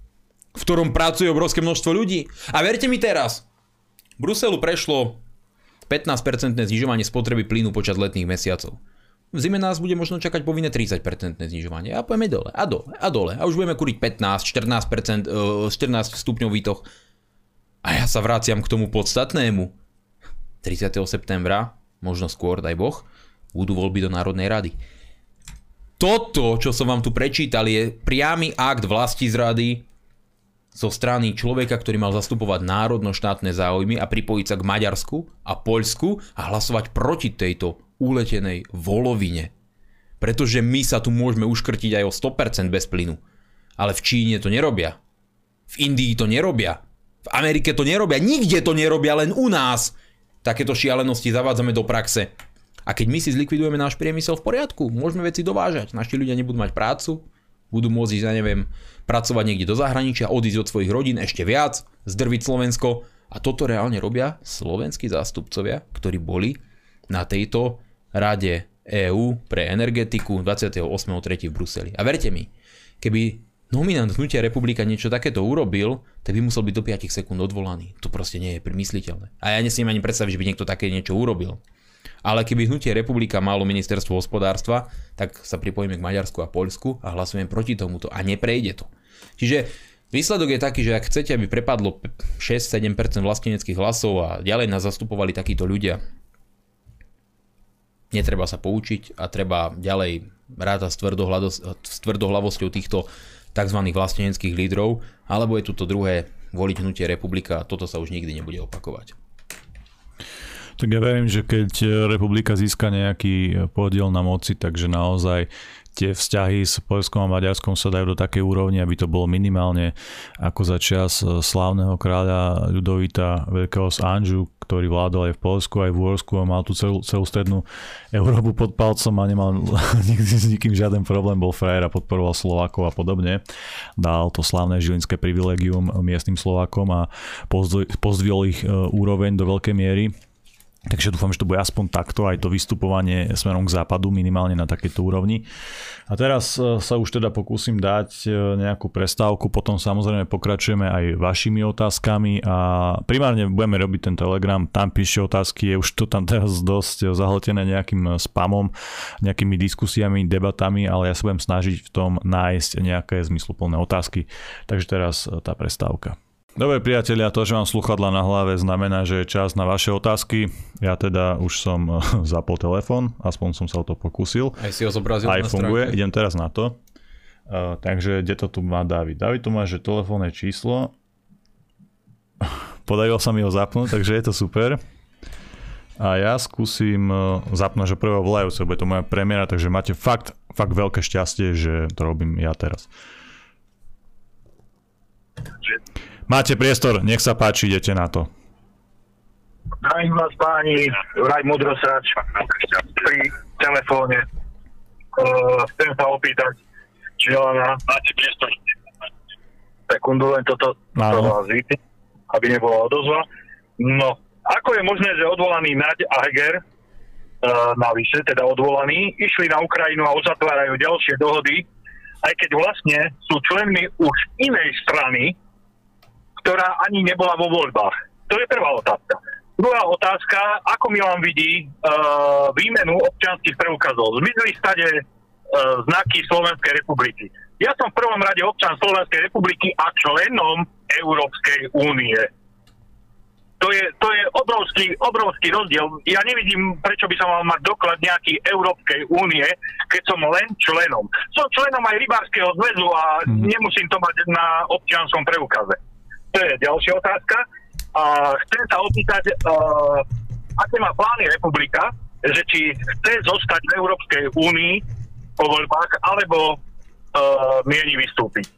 v ktorom pracuje obrovské množstvo ľudí. A verte mi teraz, v Bruselu prešlo 15% znižovanie spotreby plynu počas letných mesiacov. V zime nás bude možno čakať povinné 30% znižovanie. A pojeme dole, a dole, a dole. A už budeme kuriť 15, 14%, 14 stupňov výtoch a ja sa vraciam k tomu podstatnému. 30. septembra, možno skôr, daj Boh, budú voľby do Národnej rady. Toto, čo som vám tu prečítal, je priamy akt vlasti zrady zo strany človeka, ktorý mal zastupovať národno-štátne záujmy a pripojiť sa k Maďarsku a Poľsku a hlasovať proti tejto uletenej volovine. Pretože my sa tu môžeme uškrtiť aj o 100% bez plynu. Ale v Číne to nerobia. V Indii to nerobia. Amerike to nerobia, nikde to nerobia, len u nás. Takéto šialenosti zavádzame do praxe. A keď my si zlikvidujeme náš priemysel v poriadku, môžeme veci dovážať. Naši ľudia nebudú mať prácu, budú môcť ísť, ja neviem, pracovať niekde do zahraničia, odísť od svojich rodín ešte viac, zdrviť Slovensko. A toto reálne robia slovenskí zástupcovia, ktorí boli na tejto rade EÚ pre energetiku 28.3. v Bruseli. A verte mi, keby nominant Hnutia republika niečo takéto urobil, tak by musel byť do 5 sekúnd odvolaný. To proste nie je primysliteľné. A ja nesmiem ani predstaviť, že by niekto také niečo urobil. Ale keby hnutie republika malo ministerstvo hospodárstva, tak sa pripojíme k Maďarsku a Poľsku a hlasujeme proti tomuto a neprejde to. Čiže výsledok je taký, že ak chcete, aby prepadlo 6-7% vlasteneckých hlasov a ďalej nás zastupovali takíto ľudia, netreba sa poučiť a treba ďalej rátať s tvrdohlavosťou týchto tzv. vlasteneckých lídrov, alebo je tu to druhé, voliť hnutie republika, toto sa už nikdy nebude opakovať. Tak ja verím, že keď republika získa nejaký podiel na moci, takže naozaj tie vzťahy s Polskom a Maďarskom sa dajú do takej úrovne, aby to bolo minimálne ako za čas slávneho kráľa Ľudovita Veľkého z Anžu, ktorý vládol aj v Polsku, aj v Úorsku a mal tú celú, celú strednú Európu pod palcom a nemal nikdy s nikým žiaden problém, bol frajer a podporoval Slovákov a podobne. Dal to slávne žilinské privilegium miestnym Slovákom a pozdvihol ich e, úroveň do veľkej miery Takže dúfam, že to bude aspoň takto aj to vystupovanie smerom k západu minimálne na takejto úrovni. A teraz e, sa už teda pokúsim dať e, nejakú prestávku, potom samozrejme pokračujeme aj vašimi otázkami a primárne budeme robiť ten telegram, tam píšte otázky, je už to tam teraz dosť zahltené nejakým spamom, nejakými diskusiami, debatami, ale ja sa budem snažiť v tom nájsť nejaké zmysluplné otázky. Takže teraz e, tá prestávka. Dobre priatelia, to, že mám sluchadla na hlave znamená, že je čas na vaše otázky. Ja teda už som zapol telefón, aspoň som sa o to pokúsil. Aj si ho zobrazil Aj funguje, stránke. idem teraz na to. Uh, takže kde to tu má David? David tu má, že telefónne číslo. Podarilo sa mi ho zapnúť, takže je to super. A ja skúsim zapnúť, že prvého volajúceho, bude to moja premiéra, takže máte fakt, fakt veľké šťastie, že to robím ja teraz. Máte priestor, nech sa páči, idete na to. Zdravím vás páni, Raj Modrosač pri telefóne. Uh, chcem sa opýtať, či ona... Máte priestor. Sekundu, len toto, toto vás aby nebola odozva. No, ako je možné, že odvolaný Naď a Heger, uh, navyše, teda odvolaní, išli na Ukrajinu a uzatvárajú ďalšie dohody, aj keď vlastne sú členmi už inej strany, ktorá ani nebola vo voľbách. To je prvá otázka. Druhá otázka, ako Milan vidí uh, výmenu občianských preukazov. Zmizli stade uh, znaky Slovenskej republiky. Ja som v prvom rade občan Slovenskej republiky a členom Európskej únie. To je, to je obrovský, obrovský rozdiel. Ja nevidím, prečo by som mal mať doklad nejaký Európskej únie, keď som len členom. Som členom aj Rybárskeho zväzu a mm. nemusím to mať na občianskom preukaze. To je ďalšia otázka. A chcem sa opýtať, uh, aké má plány republika, že či chce zostať v Európskej únii po voľbách, alebo uh, mieni vystúpiť.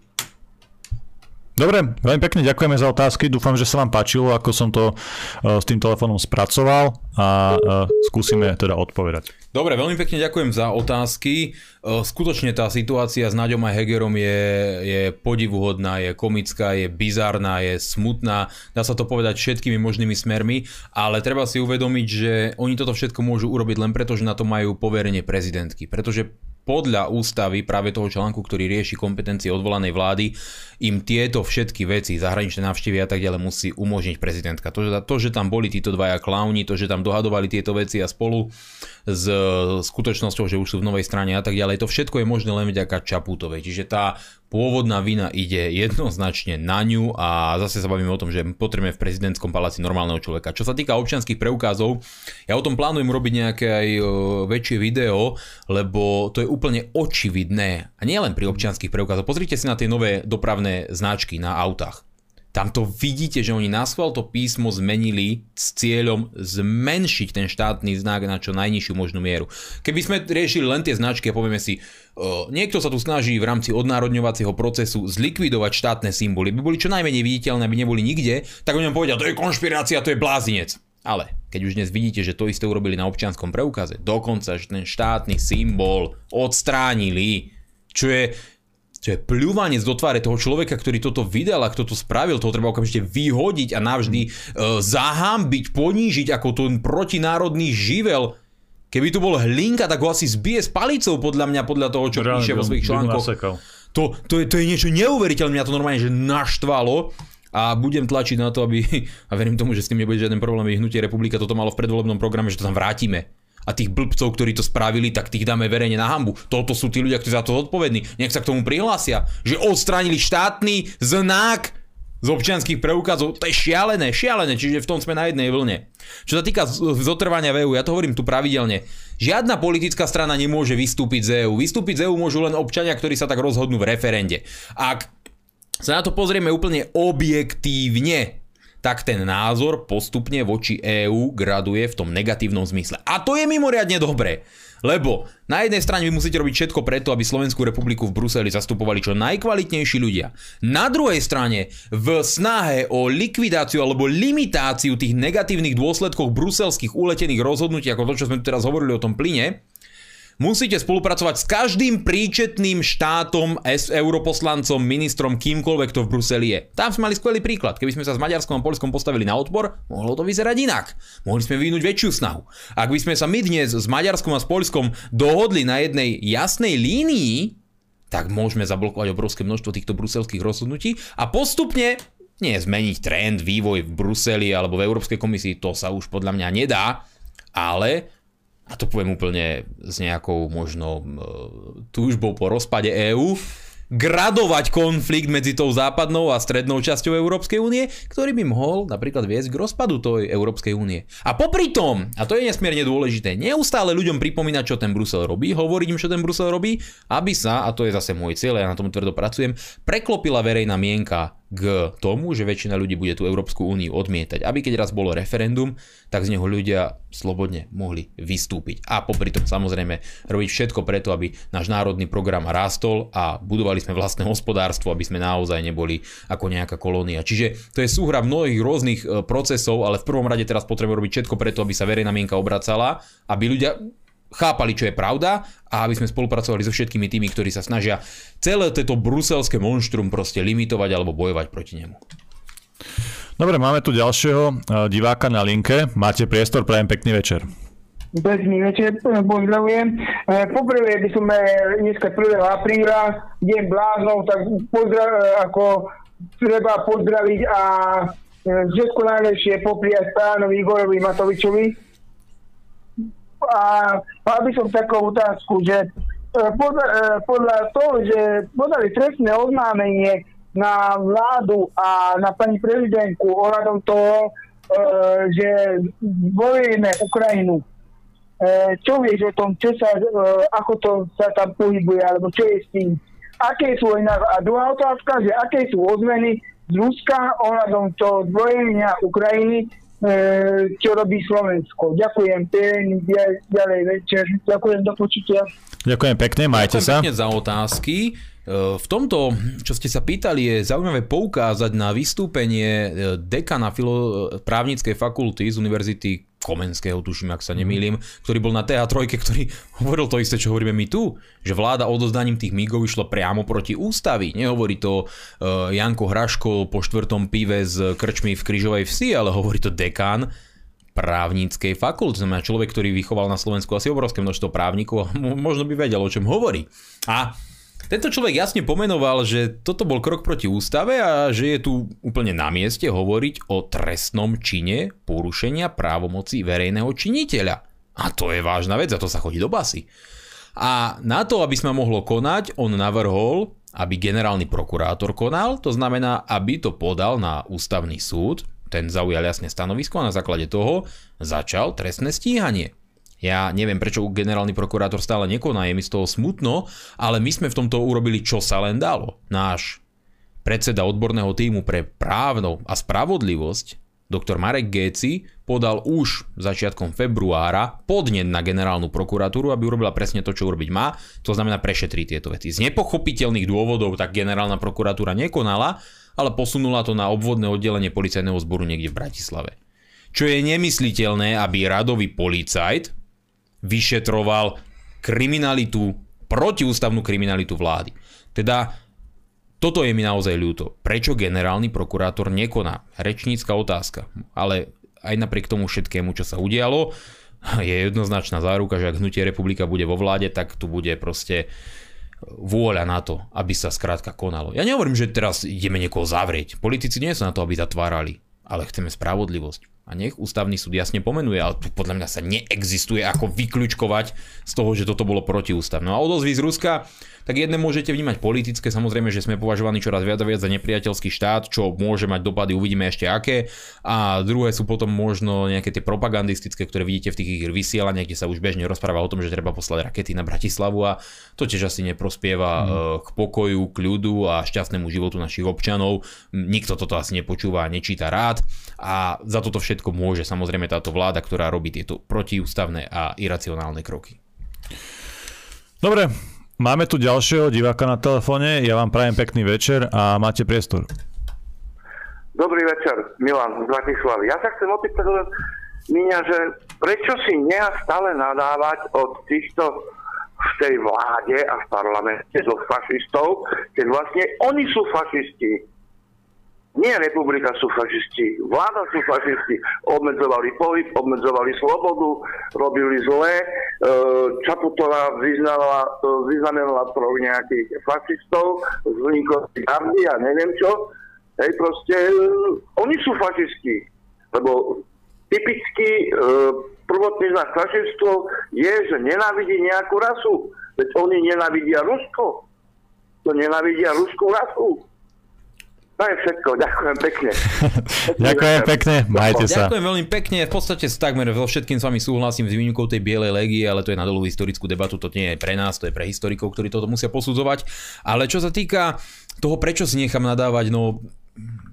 Dobre, veľmi pekne ďakujeme za otázky. Dúfam, že sa vám páčilo, ako som to uh, s tým telefónom spracoval a uh, skúsime teda odpovedať. Dobre, veľmi pekne ďakujem za otázky. Skutočne tá situácia s Naďom a Hegerom je, je podivuhodná, je komická, je bizárna, je smutná. Dá sa to povedať všetkými možnými smermi, ale treba si uvedomiť, že oni toto všetko môžu urobiť len preto, že na to majú poverenie prezidentky. Pretože podľa ústavy práve toho článku, ktorý rieši kompetencie odvolanej vlády, im tieto všetky veci, zahraničné návštevy a tak ďalej musí umožniť prezidentka. To, že, tam boli títo dvaja klauni, to, že tam dohadovali tieto veci a spolu s skutočnosťou, že už sú v novej strane a tak ďalej, to všetko je možné len vďaka Čapútovej. Čiže tá pôvodná vina ide jednoznačne na ňu a zase sa bavíme o tom, že potrebujeme v prezidentskom paláci normálneho človeka. Čo sa týka občianských preukázov, ja o tom plánujem robiť nejaké aj väčšie video, lebo to je úplne očividné. A nie len pri občianských preukázoch. Pozrite si na tie nové dopravné značky na autách. Tam to vidíte, že oni na schvál to písmo zmenili s cieľom zmenšiť ten štátny znak na čo najnižšiu možnú mieru. Keby sme riešili len tie značky a povieme si, o, niekto sa tu snaží v rámci odnárodňovacieho procesu zlikvidovať štátne symboly, by boli čo najmenej viditeľné, aby neboli nikde, tak o ňom povedia, to je konšpirácia, to je blázinec. Ale keď už dnes vidíte, že to isté urobili na občianskom preukaze, dokonca, že ten štátny symbol odstránili, čo je čo je pľúvanec do tváre toho človeka, ktorý toto vydal a kto to spravil, toho treba okamžite vyhodiť a navždy uh, zahambiť, ponížiť ako ten protinárodný živel. Keby tu bol hlinka, tak ho asi zbije s palicou podľa mňa, podľa toho, čo Reálne, píše vo svojich článkoch. To, to, je, to je niečo neuveriteľné, mňa to normálne že naštvalo a budem tlačiť na to, aby, a verím tomu, že s tým nebude žiaden problém, vyhnutie republika toto malo v predvolebnom programe, že to tam vrátime a tých blbcov, ktorí to spravili, tak tých dáme verejne na hambu. Toto sú tí ľudia, ktorí za to zodpovední. Nech sa k tomu prihlásia, že odstránili štátny znak z občianských preukazov. To je šialené, šialené, čiže v tom sme na jednej vlne. Čo sa týka zotrvania v EU, ja to hovorím tu pravidelne. Žiadna politická strana nemôže vystúpiť z EU. Vystúpiť z EU môžu len občania, ktorí sa tak rozhodnú v referende. Ak sa na to pozrieme úplne objektívne, tak ten názor postupne voči EÚ graduje v tom negatívnom zmysle. A to je mimoriadne dobré. Lebo na jednej strane vy musíte robiť všetko preto, aby Slovenskú republiku v Bruseli zastupovali čo najkvalitnejší ľudia. Na druhej strane, v snahe o likvidáciu alebo limitáciu tých negatívnych dôsledkov bruselských uletených rozhodnutí, ako to, čo sme tu teraz hovorili o tom plyne, Musíte spolupracovať s každým príčetným štátom, s europoslancom, ministrom, kýmkoľvek to v Bruseli je. Tam sme mali skvelý príklad. Keby sme sa s Maďarskom a Polskom postavili na odpor, mohlo to vyzerať inak. Mohli sme vyvinúť väčšiu snahu. Ak by sme sa my dnes s Maďarskom a s Polskom dohodli na jednej jasnej línii, tak môžeme zablokovať obrovské množstvo týchto bruselských rozhodnutí a postupne nie zmeniť trend, vývoj v Bruseli alebo v Európskej komisii, to sa už podľa mňa nedá, ale a to poviem úplne s nejakou možno túžbou po rozpade EÚ, gradovať konflikt medzi tou západnou a strednou časťou Európskej únie, ktorý by mohol napríklad viesť k rozpadu tej Európskej únie. A popri tom, a to je nesmierne dôležité, neustále ľuďom pripomínať, čo ten Brusel robí, hovoriť im, čo ten Brusel robí, aby sa, a to je zase môj cieľ, ja na tom tvrdo pracujem, preklopila verejná mienka k tomu, že väčšina ľudí bude tú Európsku úniu odmietať. Aby keď raz bolo referendum, tak z neho ľudia slobodne mohli vystúpiť. A popri tom samozrejme robiť všetko preto, aby náš národný program rástol a budovali sme vlastné hospodárstvo, aby sme naozaj neboli ako nejaká kolónia. Čiže to je súhra mnohých rôznych e, procesov, ale v prvom rade teraz potrebujeme robiť všetko preto, aby sa verejná mienka obracala, aby ľudia chápali, čo je pravda a aby sme spolupracovali so všetkými tými, ktorí sa snažia celé toto bruselské monštrum proste limitovať alebo bojovať proti nemu. Dobre, máme tu ďalšieho e, diváka na linke. Máte priestor, prajem pekný večer. Pekný večer, pozdravujem. E, poprvé by som dneska 1. apríla, deň bláznov, tak pozdrav, ako treba pozdraviť a všetko najlepšie popriať pánovi Igorovi Matovičovi, a mal by som takú otázku, že e, podľa, e, podľa toho, že podali trestné oznámenie na vládu a na pani prezidentku ohľadom toho, e, že bojujeme Ukrajinu. Čo vieš o tom, čo sa, ako to sa tam pohybuje, alebo čo je s tým? Aké sú aj A druhá otázka, že aké sú ozmeny z Ruska ohľadom toho zbrojenia Ukrajiny čo robí Slovensko. Ďakujem pekne, ďalej večer. Ďakujem do počutia. Ďakujem pekne, majte Ďakujem sa. Pekne za otázky. E, v tomto, čo ste sa pýtali, je zaujímavé poukázať na vystúpenie e, dekana filo- právnickej fakulty z Univerzity Komenského, tuším, ak sa nemýlim, ktorý bol na TA3, ktorý hovoril to isté, čo hovoríme my tu, že vláda odozdaním tých migov išlo priamo proti ústavy. Nehovorí to uh, Janko Hraško po štvrtom pive z krčmy v Kryžovej vsi, ale hovorí to dekán právnickej fakulty. Znamená človek, ktorý vychoval na Slovensku asi obrovské množstvo právnikov a možno by vedel, o čom hovorí. A tento človek jasne pomenoval, že toto bol krok proti ústave a že je tu úplne na mieste hovoriť o trestnom čine porušenia právomoci verejného činiteľa. A to je vážna vec, a to sa chodí do basy. A na to, aby sme mohlo konať, on navrhol, aby generálny prokurátor konal, to znamená, aby to podal na ústavný súd, ten zaujal jasne stanovisko a na základe toho začal trestné stíhanie. Ja neviem, prečo generálny prokurátor stále nekoná, je mi z toho smutno, ale my sme v tomto urobili, čo sa len dalo. Náš predseda odborného týmu pre právno a spravodlivosť, doktor Marek Géci, podal už začiatkom februára podnet na generálnu prokuratúru, aby urobila presne to, čo urobiť má, to znamená prešetriť tieto veci. Z nepochopiteľných dôvodov tak generálna prokuratúra nekonala, ale posunula to na obvodné oddelenie policajného zboru niekde v Bratislave. Čo je nemysliteľné, aby radový policajt, vyšetroval kriminalitu, protiústavnú kriminalitu vlády. Teda toto je mi naozaj ľúto. Prečo generálny prokurátor nekoná? Rečnícka otázka. Ale aj napriek tomu všetkému, čo sa udialo, je jednoznačná záruka, že ak hnutie republika bude vo vláde, tak tu bude proste vôľa na to, aby sa skrátka konalo. Ja nehovorím, že teraz ideme niekoho zavrieť. Politici nie sú na to, aby zatvárali, ale chceme spravodlivosť. A nech ústavný súd jasne pomenuje, ale podľa mňa sa neexistuje ako vyklúčkovať z toho, že toto bolo protiústavné. No a odozvy z Ruska, tak jedné môžete vnímať politické, samozrejme, že sme považovaní čoraz viac a viac za nepriateľský štát, čo môže mať dopady, uvidíme ešte aké. A druhé sú potom možno nejaké tie propagandistické, ktoré vidíte v tých ich vysielaniach, kde sa už bežne rozpráva o tom, že treba poslať rakety na Bratislavu a to tiež asi neprospieva mm. k pokoju, k ľudu a šťastnému životu našich občanov. Nikto toto asi nepočúva a nečíta rád a za toto všetko môže samozrejme táto vláda, ktorá robí tieto protiústavné a iracionálne kroky. Dobre, Máme tu ďalšieho diváka na telefóne, ja vám prajem pekný večer a máte priestor. Dobrý večer, Milan z Bratislavy. Ja sa chcem opýtať len, Míňa, že prečo si neha stále nadávať od týchto v tej vláde a v parlamente do fašistov, keď vlastne oni sú fašisti. Nie republika sú fašisti, vláda sú fašisti. Obmedzovali pohyb, obmedzovali slobodu, robili zle. E, Čaputová vyznala, vyznamenala pro nejakých fašistov, vznikov gardy a neviem čo. Hej, proste, e, oni sú fašisti. Lebo typický e, prvotný znak fašistov je, že nenávidí nejakú rasu. Veď oni nenávidia Rusko. To nenávidia ruskú rasu. To je všetko, ďakujem pekne. ďakujem pekne, majte sa. Ďakujem veľmi pekne, v podstate takmer vo všetkým s vami súhlasím s výnimkou tej bielej legie, ale to je na dlhú historickú debatu, to nie je pre nás, to je pre historikov, ktorí toto musia posudzovať. Ale čo sa týka toho, prečo si nechám nadávať, no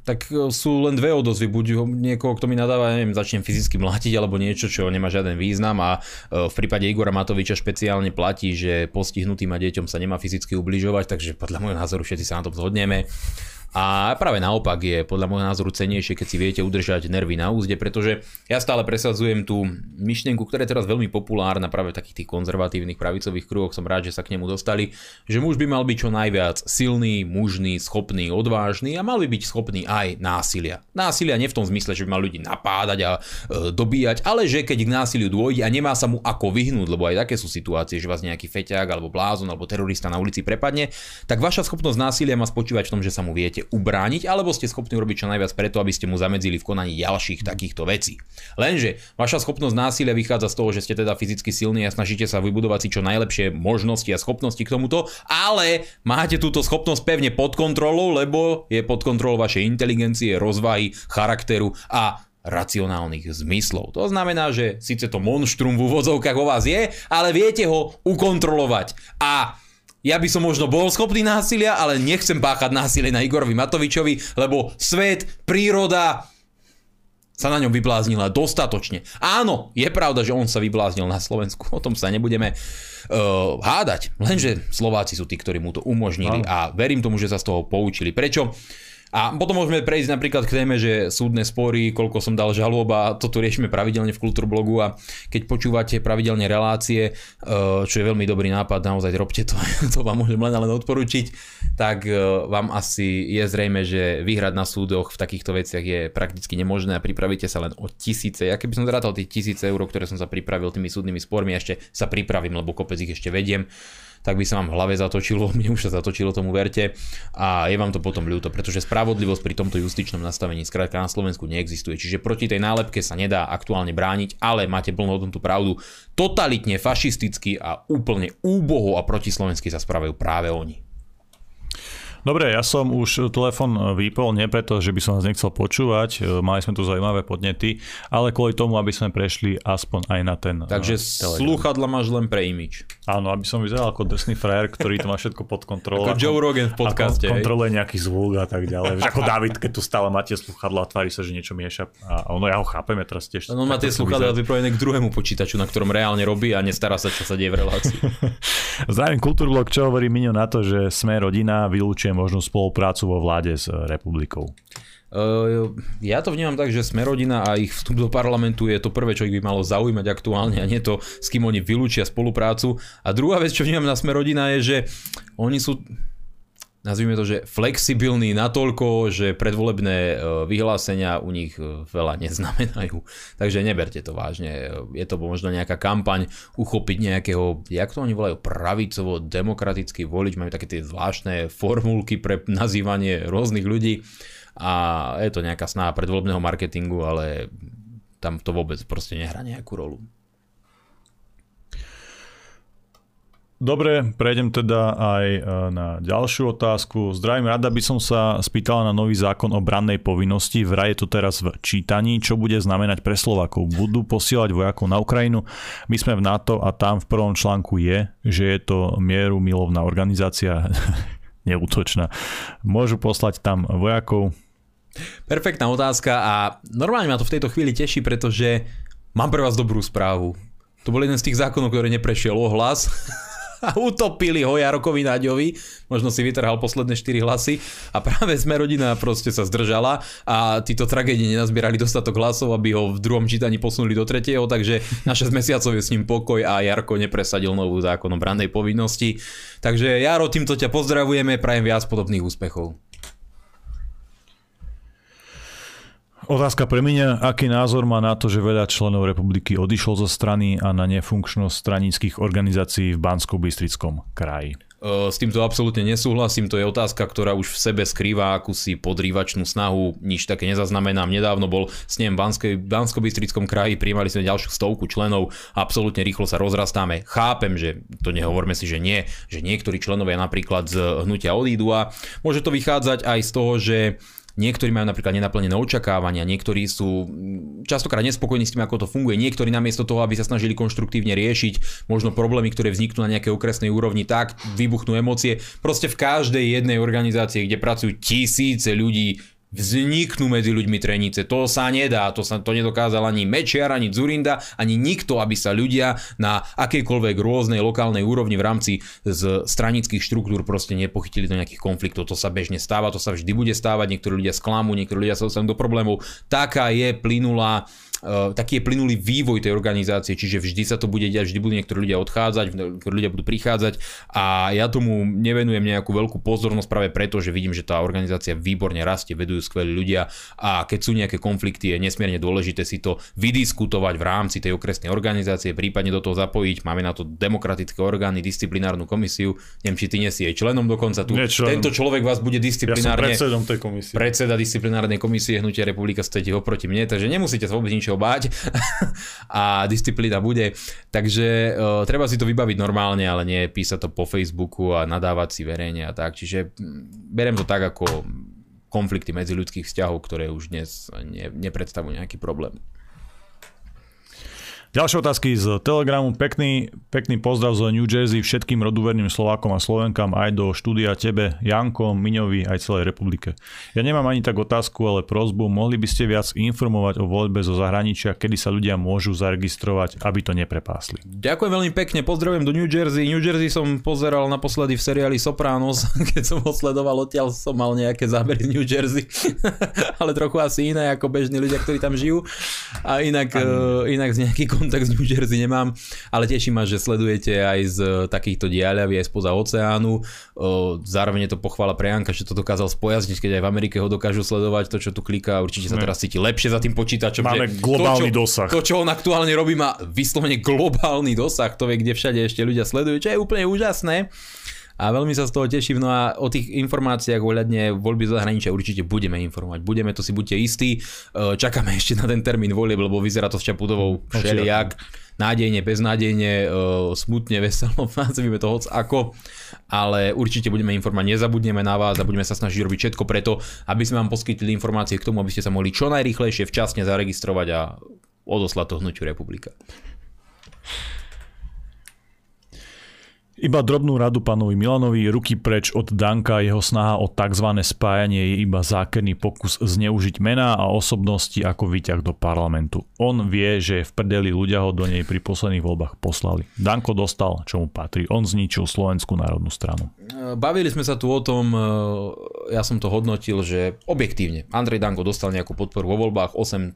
tak e, sú len dve odozvy. Buď niekoho, kto mi nadáva, neviem, začnem fyzicky mlátiť alebo niečo, čo nemá žiaden význam a e, v prípade Igora Matoviča špeciálne platí, že postihnutým a deťom sa nemá fyzicky ubližovať, takže podľa môjho názoru všetci sa na tom zhodneme. A práve naopak je podľa môjho názoru cenejšie, keď si viete udržať nervy na úzde, pretože ja stále presadzujem tú myšlienku, ktorá je teraz veľmi populárna práve v takých tých konzervatívnych pravicových kruhoch, som rád, že sa k nemu dostali, že muž by mal byť čo najviac silný, mužný, schopný, odvážny a mal by byť schopný aj násilia. Násilia nie v tom zmysle, že by mal ľudí napádať a e, dobíjať, ale že keď k násiliu dôjde a nemá sa mu ako vyhnúť, lebo aj také sú situácie, že vás nejaký feťák alebo blázon alebo terorista na ulici prepadne, tak vaša schopnosť násilia má spočívať v tom, že sa mu viete ubrániť, alebo ste schopní urobiť čo najviac preto, aby ste mu zamedzili v konaní ďalších takýchto vecí. Lenže vaša schopnosť násilia vychádza z toho, že ste teda fyzicky silní a snažíte sa vybudovať si čo najlepšie možnosti a schopnosti k tomuto, ale máte túto schopnosť pevne pod kontrolou, lebo je pod kontrolou vašej inteligencie, rozvahy, charakteru a racionálnych zmyslov. To znamená, že síce to monštrum v úvodzovkách o vás je, ale viete ho ukontrolovať. A ja by som možno bol schopný násilia, ale nechcem páchať násilie na Igorovi Matovičovi, lebo svet, príroda sa na ňom vybláznila dostatočne. Áno, je pravda, že on sa vybláznil na Slovensku, o tom sa nebudeme uh, hádať, lenže Slováci sú tí, ktorí mu to umožnili a verím tomu, že sa z toho poučili. Prečo? A potom môžeme prejsť napríklad k téme, že súdne spory, koľko som dal žalob a toto riešime pravidelne v Kultúrblogu a keď počúvate pravidelne relácie, eh, čo je veľmi dobrý nápad, naozaj robte to, to vám môžem len len odporučiť, tak eh, vám asi je zrejme, že vyhrať na súdoch v takýchto veciach je prakticky nemožné a pripravíte sa len o tisíce. Ja keby som zrátal tie tisíce eur, ktoré som sa pripravil tými súdnymi spormi, ešte sa pripravím, lebo kopec ich ešte vediem tak by sa vám v hlave zatočilo, mne už sa zatočilo, tomu verte a je vám to potom ľúto, pretože spravodlivosť pri tomto justičnom nastavení skrátka na Slovensku neexistuje. Čiže proti tej nálepke sa nedá aktuálne brániť, ale máte plnohodnotnú pravdu. Totalitne, fašisticky a úplne úboho a protislovensky sa správajú práve oni. Dobre, ja som už telefon vypol, nie preto, že by som vás nechcel počúvať, e, mali sme tu zaujímavé podnety, ale kvôli tomu, aby sme prešli aspoň aj na ten e, Takže uh, slúchadla máš len pre imič. Áno, aby som vyzeral ako drsný frajer, ktorý to má všetko pod kontrolou. ako Joe Rogan v podcaste. Ako kontroluje nejaký zvuk a tak ďalej. ako David, keď tu stále máte slúchadla a tvári sa, že niečo mieša. A ono, ja ho chápem, ja teraz tiež. No, má tie slúchadla vyprojené k druhému počítaču, na ktorom reálne robí a nestará sa, čo sa deje v relácii. Zdravím Kultúrblok, čo hovorí Miňo na to, že sme rodina, vylúčuje možnú spoluprácu vo vláde s republikou? Ja to vnímam tak, že Smerodina a ich vstup do parlamentu je to prvé, čo ich by malo zaujímať aktuálne a nie to, s kým oni vylúčia spoluprácu. A druhá vec, čo vnímam na Smerodina je, že oni sú nazvime to, že flexibilní natoľko, že predvolebné vyhlásenia u nich veľa neznamenajú. Takže neberte to vážne. Je to možno nejaká kampaň uchopiť nejakého, jak to oni volajú, pravicovo-demokratický volič. Majú také tie zvláštne formulky pre nazývanie rôznych ľudí a je to nejaká snaha predvolebného marketingu, ale tam to vôbec proste nehrá nejakú rolu. Dobre, prejdem teda aj e, na ďalšiu otázku. Zdravím, rada by som sa spýtala na nový zákon o brannej povinnosti. Vraj je to teraz v čítaní. Čo bude znamenať pre Slovakov? Budú posielať vojakov na Ukrajinu? My sme v NATO a tam v prvom článku je, že je to mieru milovná organizácia, neútočná. Môžu poslať tam vojakov. Perfektná otázka a normálne ma to v tejto chvíli teší, pretože mám pre vás dobrú správu. To bol jeden z tých zákonov, ktorý neprešiel ohlas. utopili ho Jarokovi Naďovi, možno si vytrhal posledné 4 hlasy a práve sme rodina proste sa zdržala a títo tragédie nenazbierali dostatok hlasov, aby ho v druhom čítaní posunuli do tretieho, takže na 6 mesiacov je s ním pokoj a Jarko nepresadil novú zákon o brannej povinnosti. Takže Jaro, týmto ťa pozdravujeme, prajem viac podobných úspechov. Otázka pre mňa, aký názor má na to, že veľa členov republiky odišlo zo strany a na nefunkčnosť stranických organizácií v Bansko-Bystrickom kraji? S týmto absolútne nesúhlasím, to je otázka, ktorá už v sebe skrýva akúsi podrývačnú snahu, nič také nezaznamenám. Nedávno bol s ním v Bansko-Bystrickom kraji, prijímali sme ďalšiu stovku členov, absolútne rýchlo sa rozrastáme. Chápem, že to nehovorme si, že nie, že niektorí členovia napríklad z hnutia odídu a môže to vychádzať aj z toho, že Niektorí majú napríklad nenaplnené očakávania, niektorí sú mm, častokrát nespokojní s tým, ako to funguje. Niektorí namiesto toho, aby sa snažili konštruktívne riešiť možno problémy, ktoré vzniknú na nejakej okresnej úrovni, tak vybuchnú emócie. Proste v každej jednej organizácii, kde pracujú tisíce ľudí, vzniknú medzi ľuďmi trenice. To sa nedá, to, sa, to nedokázal ani Mečiar, ani Zurinda, ani nikto, aby sa ľudia na akejkoľvek rôznej lokálnej úrovni v rámci z stranických štruktúr proste nepochytili do nejakých konfliktov. To sa bežne stáva, to sa vždy bude stávať, niektorí ľudia sklamú, niektorí ľudia sa dostanú do problémov. Taká je plynulá Eh, taký je plynulý vývoj tej organizácie, čiže vždy sa to bude diať, vždy budú niektorí ľudia odchádzať, niektorí ľudia budú prichádzať a ja tomu nevenujem nejakú veľkú pozornosť práve preto, že vidím, že tá organizácia výborne rastie, vedujú skvelí ľudia a keď sú nejaké konflikty, je nesmierne dôležité si to vydiskutovať v rámci tej okresnej organizácie, prípadne do toho zapojiť. Máme na to demokratické orgány, disciplinárnu komisiu. Neviem, či ty nie si jej členom dokonca tu. Tento človek vás bude disciplinárne... Ja som predsedom tej komisie. Predseda disciplinárnej komisie Hnutia republika stojíte oproti mne, takže nemusíte sa vôbec nič ničoho báť a disciplína bude. Takže uh, treba si to vybaviť normálne, ale nie písať to po Facebooku a nadávať si verejne a tak. Čiže mm, berem to tak ako konflikty medzi ľudských vzťahov, ktoré už dnes ne, nepredstavujú nejaký problém. Ďalšie otázky z Telegramu. Pekný, pekný pozdrav z New Jersey všetkým roduverným Slovákom a Slovenkám aj do štúdia tebe, Janko, Miňovi aj celej republike. Ja nemám ani tak otázku, ale prozbu. Mohli by ste viac informovať o voľbe zo zahraničia, kedy sa ľudia môžu zaregistrovať, aby to neprepásli. Ďakujem veľmi pekne, pozdravujem do New Jersey. New Jersey som pozeral naposledy v seriáli Sopranos, keď som ho sledoval odtiaľ som mal nejaké zábery z New Jersey, ale trochu asi iné ako bežní ľudia, ktorí tam žijú. A inak, uh, inak z nejakých kontakt z New Jersey nemám, ale teším ma, že sledujete aj z takýchto diaľaví aj spoza oceánu. Zároveň je to pochvála pre Janka, že to dokázal spojazniť, keď aj v Amerike ho dokážu sledovať, to čo tu kliká, určite sa teraz cíti lepšie za tým počítačom. Máme globálny to, čo, dosah. To, čo on aktuálne robí, má vyslovene globálny dosah, to vie, kde všade ešte ľudia sledujú, čo je úplne úžasné a veľmi sa z toho teším. No a o tých informáciách ohľadne voľby zahraničia určite budeme informovať. Budeme to si buďte istí. E, čakáme ešte na ten termín volieb, lebo vyzerá to s Čaputovou všelijak. Nádejne, beznádejne, e, smutne, veselo, nazvime to hoc ako. Ale určite budeme informovať, nezabudneme na vás a budeme sa snažiť robiť všetko preto, aby sme vám poskytli informácie k tomu, aby ste sa mohli čo najrychlejšie včasne zaregistrovať a odoslať to hnutiu republika. Iba drobnú radu pánovi Milanovi, ruky preč od Danka, jeho snaha o tzv. spájanie je iba zákerný pokus zneužiť mená a osobnosti ako výťah do parlamentu. On vie, že v prdeli ľudia ho do nej pri posledných voľbách poslali. Danko dostal, čo mu patrí. On zničil Slovenskú národnú stranu. Bavili sme sa tu o tom, e, ja som to hodnotil, že objektívne Andrej Danko dostal nejakú podporu vo voľbách 8,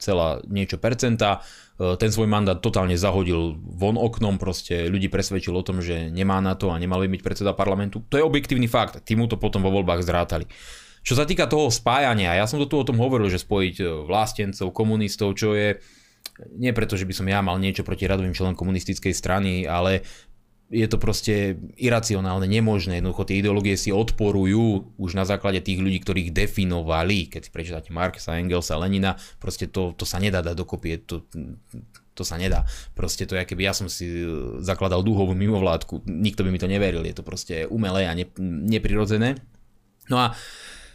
niečo percenta E, ten svoj mandát totálne zahodil von oknom, proste ľudí presvedčil o tom, že nemá na to a nemal by byť predseda parlamentu. To je objektívny fakt, tým mu to potom vo voľbách zrátali. Čo sa týka toho spájania, ja som to tu o tom hovoril, že spojiť vlastencov, komunistov, čo je nie preto, že by som ja mal niečo proti radovým členom komunistickej strany, ale je to proste iracionálne, nemožné. Jednoducho tie ideológie si odporujú už na základe tých ľudí, ktorých definovali. Keď prečítate Marksa, Engelsa, Lenina, proste to, to sa nedá dať dokopy. To, to sa nedá. Proste to je, keby ja som si zakladal dúhovú mimovládku, nikto by mi to neveril. Je to proste umelé a ne, neprirodzené. No a e,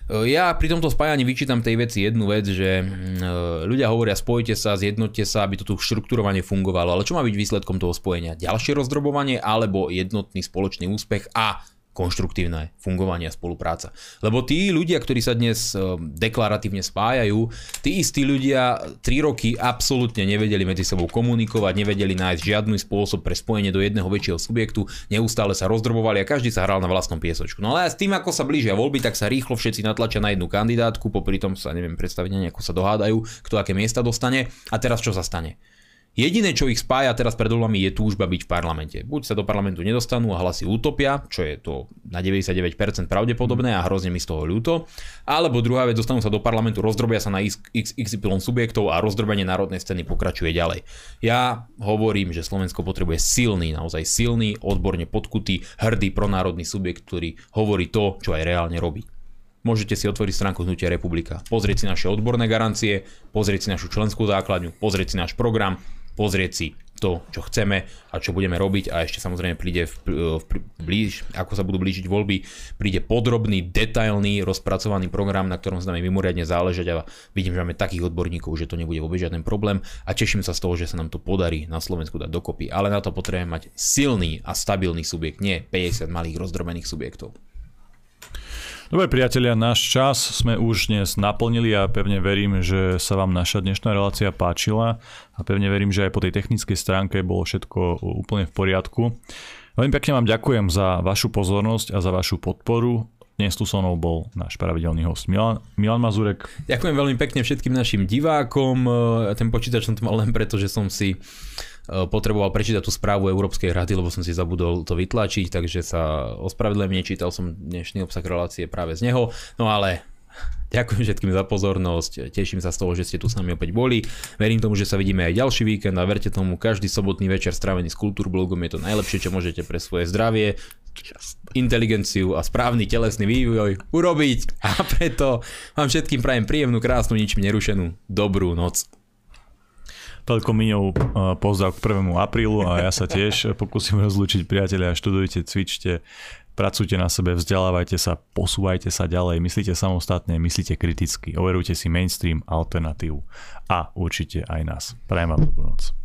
ja pri tomto spájaní vyčítam tej veci jednu vec, že mm, e, ľudia hovoria spojite sa, zjednote sa, aby to tu štruktúrovanie fungovalo, ale čo má byť výsledkom toho spojenia? Ďalšie rozdrobovanie alebo jednotný spoločný úspech a konštruktívne fungovanie a spolupráca. Lebo tí ľudia, ktorí sa dnes e, deklaratívne spájajú, tí istí ľudia 3 roky absolútne nevedeli medzi sebou komunikovať, nevedeli nájsť žiadny spôsob pre spojenie do jedného väčšieho subjektu, neustále sa rozdrobovali a každý sa hral na vlastnom piesočku. No ale s tým, ako sa blížia voľby, tak sa rýchlo všetci natlačia na jednu kandidátku, popri tom sa neviem predstaviť, ako sa dohádajú, kto aké miesta dostane a teraz čo sa stane. Jediné, čo ich spája teraz pred voľbami, je túžba byť v parlamente. Buď sa do parlamentu nedostanú a hlasy utopia, čo je to na 99% pravdepodobné a hrozne mi z toho ľúto, alebo druhá vec, dostanú sa do parlamentu, rozdrobia sa na XY subjektov a rozdrobenie národnej scény pokračuje ďalej. Ja hovorím, že Slovensko potrebuje silný, naozaj silný, odborne podkutý, hrdý pronárodný subjekt, ktorý hovorí to, čo aj reálne robí môžete si otvoriť stránku Hnutia Republika, pozrieť si naše odborné garancie, pozrieť si našu členskú základňu, pozrieť si náš program, pozrieť si to, čo chceme a čo budeme robiť. A ešte samozrejme príde v, v, blíž, ako sa budú blížiť voľby, príde podrobný, detailný, rozpracovaný program, na ktorom sa nám mimoriadne záležať a vidím, že máme takých odborníkov, že to nebude vôbec žiaden problém. A teším sa z toho, že sa nám to podarí na Slovensku dať dokopy, ale na to potrebujeme mať silný a stabilný subjekt, nie 50 malých rozdrobených subjektov. Dobre priatelia, náš čas sme už dnes naplnili a pevne verím, že sa vám naša dnešná relácia páčila a pevne verím, že aj po tej technickej stránke bolo všetko úplne v poriadku. Veľmi pekne vám ďakujem za vašu pozornosť a za vašu podporu. Dnes tu so mnou bol náš pravidelný host Milan, Milan Mazurek. Ďakujem veľmi pekne všetkým našim divákom. Ten počítač som tu mal len preto, že som si potreboval prečítať tú správu Európskej rady, lebo som si zabudol to vytlačiť, takže sa ospravedlňujem, nečítal som dnešný obsah relácie práve z neho, no ale Ďakujem všetkým za pozornosť, teším sa z toho, že ste tu s nami opäť boli. Verím tomu, že sa vidíme aj ďalší víkend a verte tomu, každý sobotný večer strávený s kultúrblogom je to najlepšie, čo môžete pre svoje zdravie, inteligenciu a správny telesný vývoj urobiť. A preto vám všetkým prajem príjemnú, krásnu, ničím nerušenú dobrú noc. Toľko Miňov pozdrav k 1. aprílu a ja sa tiež pokúsim rozlúčiť priateľia, študujte, cvičte, pracujte na sebe, vzdelávajte sa, posúvajte sa ďalej, myslíte samostatne, myslíte kriticky, overujte si mainstream, alternatívu a určite aj nás. Prajem vám dobrú noc.